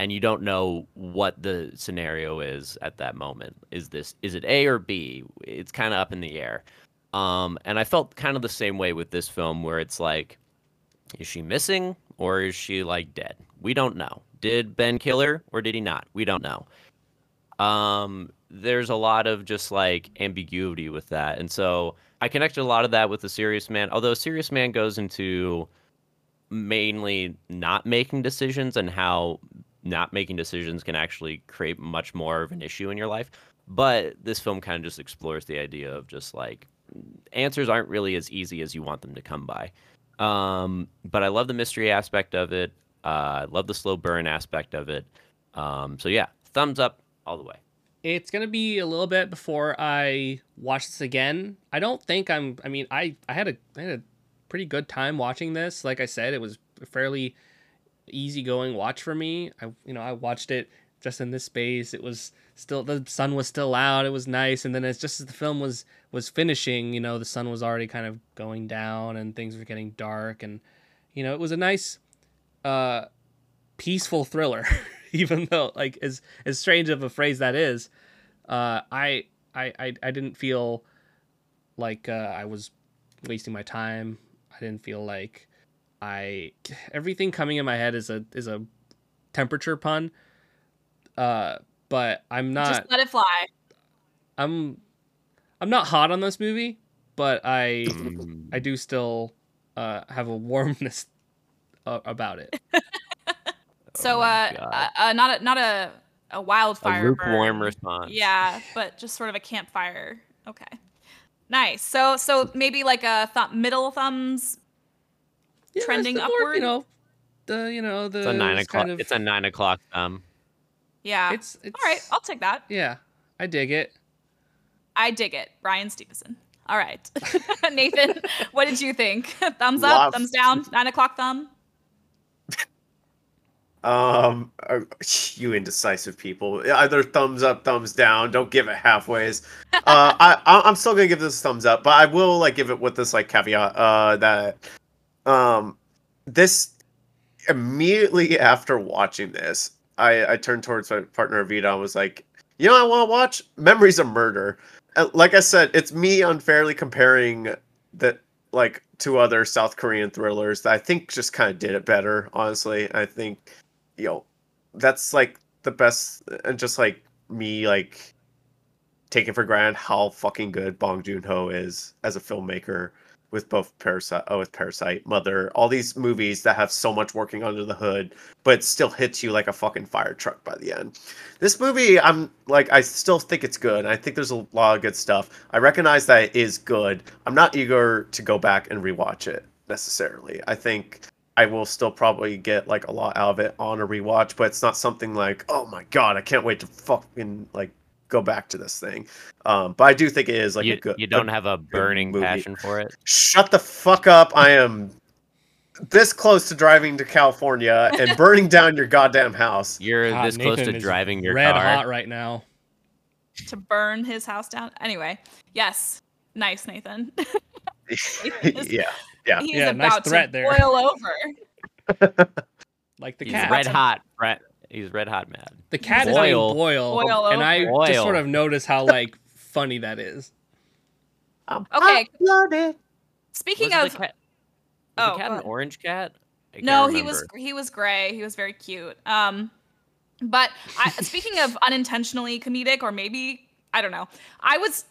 and you don't know what the scenario is at that moment. Is this is it A or B? It's kind of up in the air. Um, and I felt kind of the same way with this film, where it's like, is she missing or is she like dead? We don't know. Did Ben kill her or did he not? We don't know. Um, there's a lot of just like ambiguity with that, and so I connected a lot of that with the Serious Man. Although Serious Man goes into mainly not making decisions and how not making decisions can actually create much more of an issue in your life. But this film kind of just explores the idea of just like answers aren't really as easy as you want them to come by. Um, but I love the mystery aspect of it. Uh, I love the slow burn aspect of it. Um, so yeah, thumbs up all the way. It's gonna be a little bit before I watch this again. I don't think I'm. I mean, I I had a I had a pretty good time watching this. Like I said, it was fairly easygoing watch for me. I you know I watched it just in this space. It was still the sun was still out. It was nice, and then as just as the film was was finishing, you know, the sun was already kind of going down and things were getting dark, and you know, it was a nice, uh, peaceful thriller. *laughs* Even though, like, as as strange of a phrase that is, uh, I I I, I didn't feel like uh, I was wasting my time. I didn't feel like I everything coming in my head is a is a temperature pun. Uh, but I'm not. Just let it fly. I'm I'm not hot on this movie, but I I do still uh, have a warmness *laughs* uh, about it. so oh uh, uh, uh, not a not a a wildfire. A lukewarm burn. response. Yeah, but just sort of a campfire. Okay. Nice. So so maybe like a th- middle thumbs yeah, trending upward. you know, the you know the it's a nine o'clock. Kind of, it's a nine o'clock thumb. Yeah. It's, it's all right. I'll take that. Yeah, I dig it. I dig it, Brian Steveson. All right, *laughs* Nathen, what did you think? *laughs* thumbs up, Love. thumbs down, nine o'clock thumb. Um, uh, you indecisive people. Either thumbs up, thumbs down. Don't give it halfways. uh, I I'm still gonna give this thumbs up, but I will like give it with this like caveat. Uh, that um, this immediately after watching this, I I turned towards my partner Vita and was like, you know, I want to watch Memories of Murder. Like I said, it's me unfairly comparing that like two other South Korean thrillers that I think just kind of did it better. Honestly, I think you know that's like the best, and just like me like taking for granted how fucking good Bong Joon Ho is as a filmmaker with both Parasite, oh, uh, with Parasite, Mother, all these movies that have so much working under the hood, but still hits you like a fucking fire truck by the end. This movie, I'm like, I still think it's good. I think there's a lot of good stuff. I recognize that it is good. I'm not eager to go back and rewatch it necessarily. I think I will still probably get like a lot out of it on a rewatch, but it's not something like, oh my god, I can't wait to fucking like go back to this thing. Um, but I do think it is like you, a good. You don't a have a burning passion for it. Shut the fuck up! I am this close to driving to California and *laughs* burning down your goddamn house. You're God, this Nathen close to driving your red car. hot right now. To burn his house down. Anyway, yes, nice, Nathen. *laughs* yeah, yeah, He's yeah. About nice threat to there. Boil over. *laughs* like the cat. red hot, Brett. He's red hot mad. The cat boil. is named Boil, boil and I boil. just sort of notice how like funny that is. I'm okay. Blooded. Speaking was of, the cat, oh, was the cat an orange cat? no, he was he was gray. He was very cute. Um, but I, *laughs* speaking of unintentionally comedic, or maybe I don't know, I was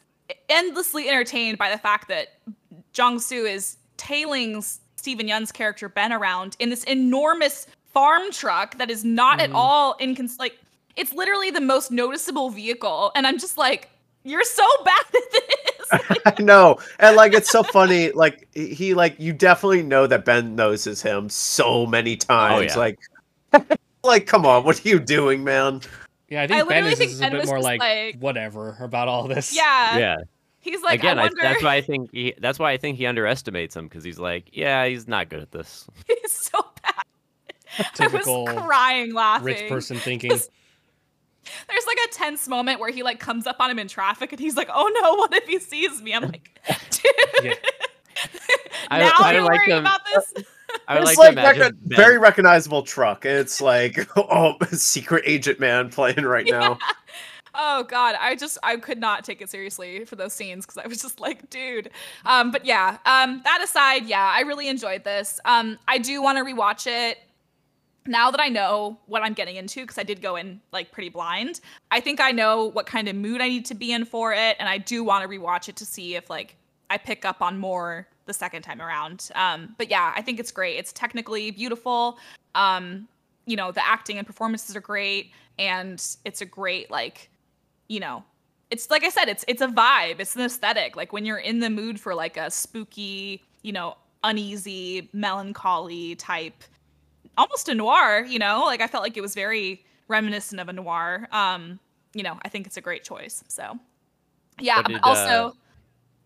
endlessly entertained by the fact that Jong-Su is tailing Steven Yeun's character Ben around in this enormous farm truck that is not mm-hmm. at all incons like it's literally the most noticeable vehicle and i'm just like you're so *laughs* bad at this *laughs* i know and like it's so funny like he like you definitely know that ben noses him so many times oh, yeah. like *laughs* like come on what are you doing man yeah i think I ben is, think is ben a bit more like, like, whatever about all this yeah yeah He's like, again. I wonder... I, that's why I think he. That's why I think he underestimates him because he's like, yeah, he's not good at this. He's so bad. Typical *laughs* I was crying laughing. Rich person thinking. *laughs* There's like a tense moment where he like comes up on him in traffic and he's like, "Oh no, what if he sees me?" I'm like, *laughs* "Dude, yeah. now I, I you're like worried him. about this." I would it's like, like, like a very recognizable truck. It's like, oh, secret agent man playing right yeah. now. Oh god, I just I could not take it seriously for those scenes because I was just like, dude. Um, but yeah, um, that aside, yeah, I really enjoyed this. Um, I do want to rewatch it now that I know what I'm getting into, because I did go in like pretty blind, I think I know what kind of mood I need to be in for it, and I do want to rewatch it to see if like I pick up on more the second time around. Um, but yeah, I think it's great. It's technically beautiful. Um, you know, the acting and performances are great, and it's a great like, you know, it's like I said, it's it's a vibe. It's an aesthetic. Like when you're in the mood for like a spooky, you know, uneasy, melancholy type almost a noir, you know? Like I felt like it was very reminiscent of a noir. Um, you know, I think it's a great choice. So yeah, did, also uh,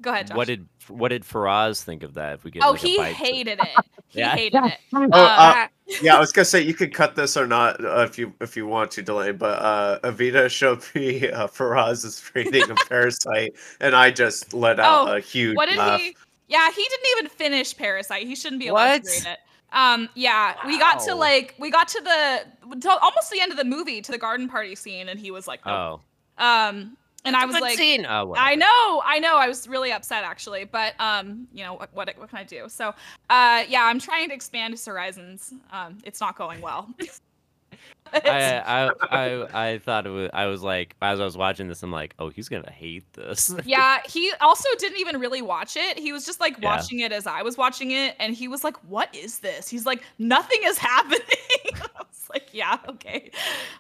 go ahead, Josh. What did what did Faraz think of that? If we get Oh, like he hated it. *laughs* He yeah. hated it. *laughs* Oh, uh, uh, yeah, I was gonna say you could cut this or not uh, if you if you want to delay, but uh Avita showed me uh, Faraz's *laughs* rating of Parasite, and I just let out oh, a huge. What did laugh. he? Yeah, he didn't even finish Parasite. He shouldn't be allowed what? to read it. Um, yeah, wow. we got to like we got to the to almost the end of the movie to the garden party scene, and he was like, nope. "Oh." Um, and I was like. Oh, I know, I know, I was really upset actually, but um, you know what, what, what can I do? So, uh, yeah, I'm trying to expand his horizons. Um, it's not going well. *laughs* *laughs* I, I, I I thought it was I was like as I was watching this I'm like oh he's gonna hate this *laughs* yeah he also didn't even really watch it he was just like yeah. watching it as I was watching it and he was like what is this he's like nothing is *laughs* happening I was like yeah okay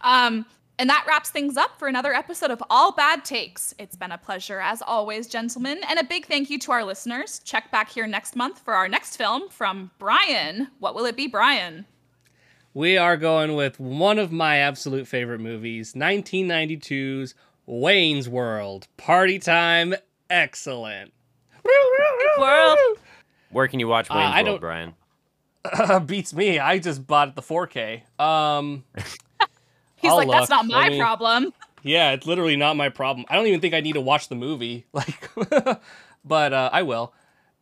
um and that wraps things up for another episode of All Bad Takes. It's been a pleasure as always, gentlemen, and a big thank you to our listeners. Check back here next month for our next film from Brian. What will it be, Brian? We are going with one of my absolute favorite movies 1992's Wayne's World. Party time, excellent. World. Where can you watch uh, Wayne's uh, World, Brian? Uh, *laughs* beats me. I just bought it the 4K. Um, *laughs* He's I'll like, look. that's not my me, problem. *laughs* Yeah, it's literally not my problem. I don't even think I need to watch the movie. Like, but uh, I will.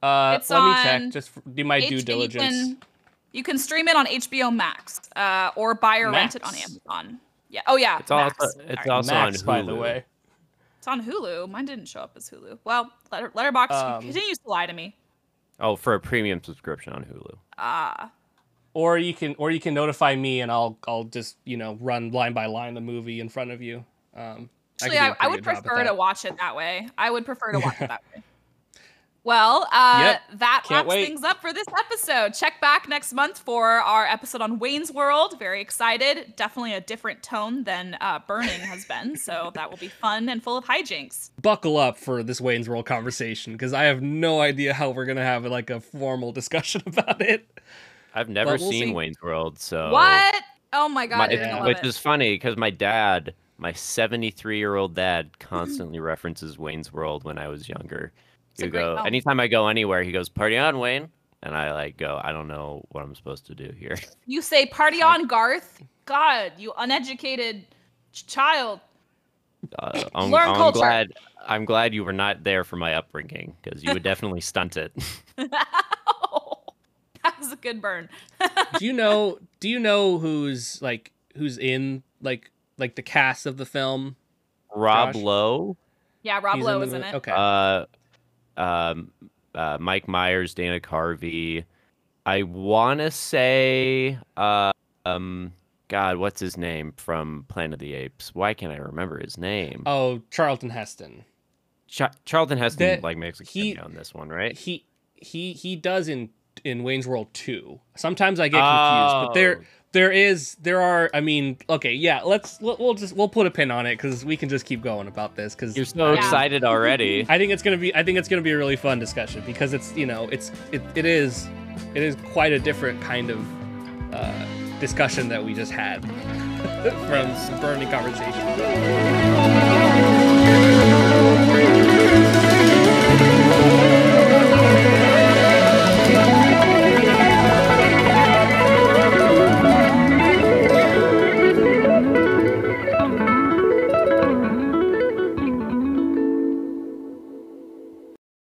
Uh, let me check. Just do my due diligence. You can stream it on HBO Max, uh, or buy or Max. rent it on Amazon. Yeah. Oh yeah. It's Max. also it's also Max, on Hulu. by the way. It's on Hulu. Mine didn't show up as Hulu. Well, letter, Letterboxd um, continues to lie to me. Oh, for a premium subscription on Hulu. Ah. Or you can, or you can notify me, and I'll, I'll just, you know, run line by line the movie in front of you. Um, Actually, I, I, I would prefer to watch it that way. I would prefer to watch it that way. *laughs* Well, uh, Yep. that Can't wraps wait. things up for this episode. Check back next month for our episode on Wayne's World. Very excited. Definitely a different tone than uh, Burning has been. *laughs* So that will be fun and full of hijinks. Buckle up for this Wayne's World conversation because I have no idea how we're gonna have like a formal discussion *laughs* about it. I've never we'll seen see. Wayne's World, so What? Oh my god, My- Yeah. love which it. is funny because my dad, my 73 year old dad, constantly references Wayne's World when I was younger. It's a He great go anytime I go anywhere, he goes party on Wayne, and I like go I don't know what I'm supposed to do here. *laughs* You say party on Garth? God, you uneducated child. Uh, *laughs* I'm, Learn I'm culture. glad I'm glad you were not there for my upbringing because you would *laughs* definitely stunt it. that was a good burn. do you know? Do you know who's like who's in like like the cast of the film? Rob Josh? Lowe, yeah, Rob He's Lowe the was in it. Okay. uh, um, uh, Mike Myers, Dana Carvey. I want to say, uh, um, God, what's his name from Planet of the Apes? Why can't I remember his name? oh, Charlton Heston. Ch- Charlton Heston That- like makes a he- cameo on this one, right? He he he does in in Wayne's World 2. Sometimes I get confused, but there Oh. There is there are I mean, okay, yeah, let's we'll we'll just we'll put a pin on it cuz we can just keep going about this cuz You're so Yeah. excited already. *laughs* I think it's going to be I think it's going to be a really fun discussion because it's, you know, it's it, it is it is quite a different kind of uh, discussion that we just had *laughs* from the burning conversation.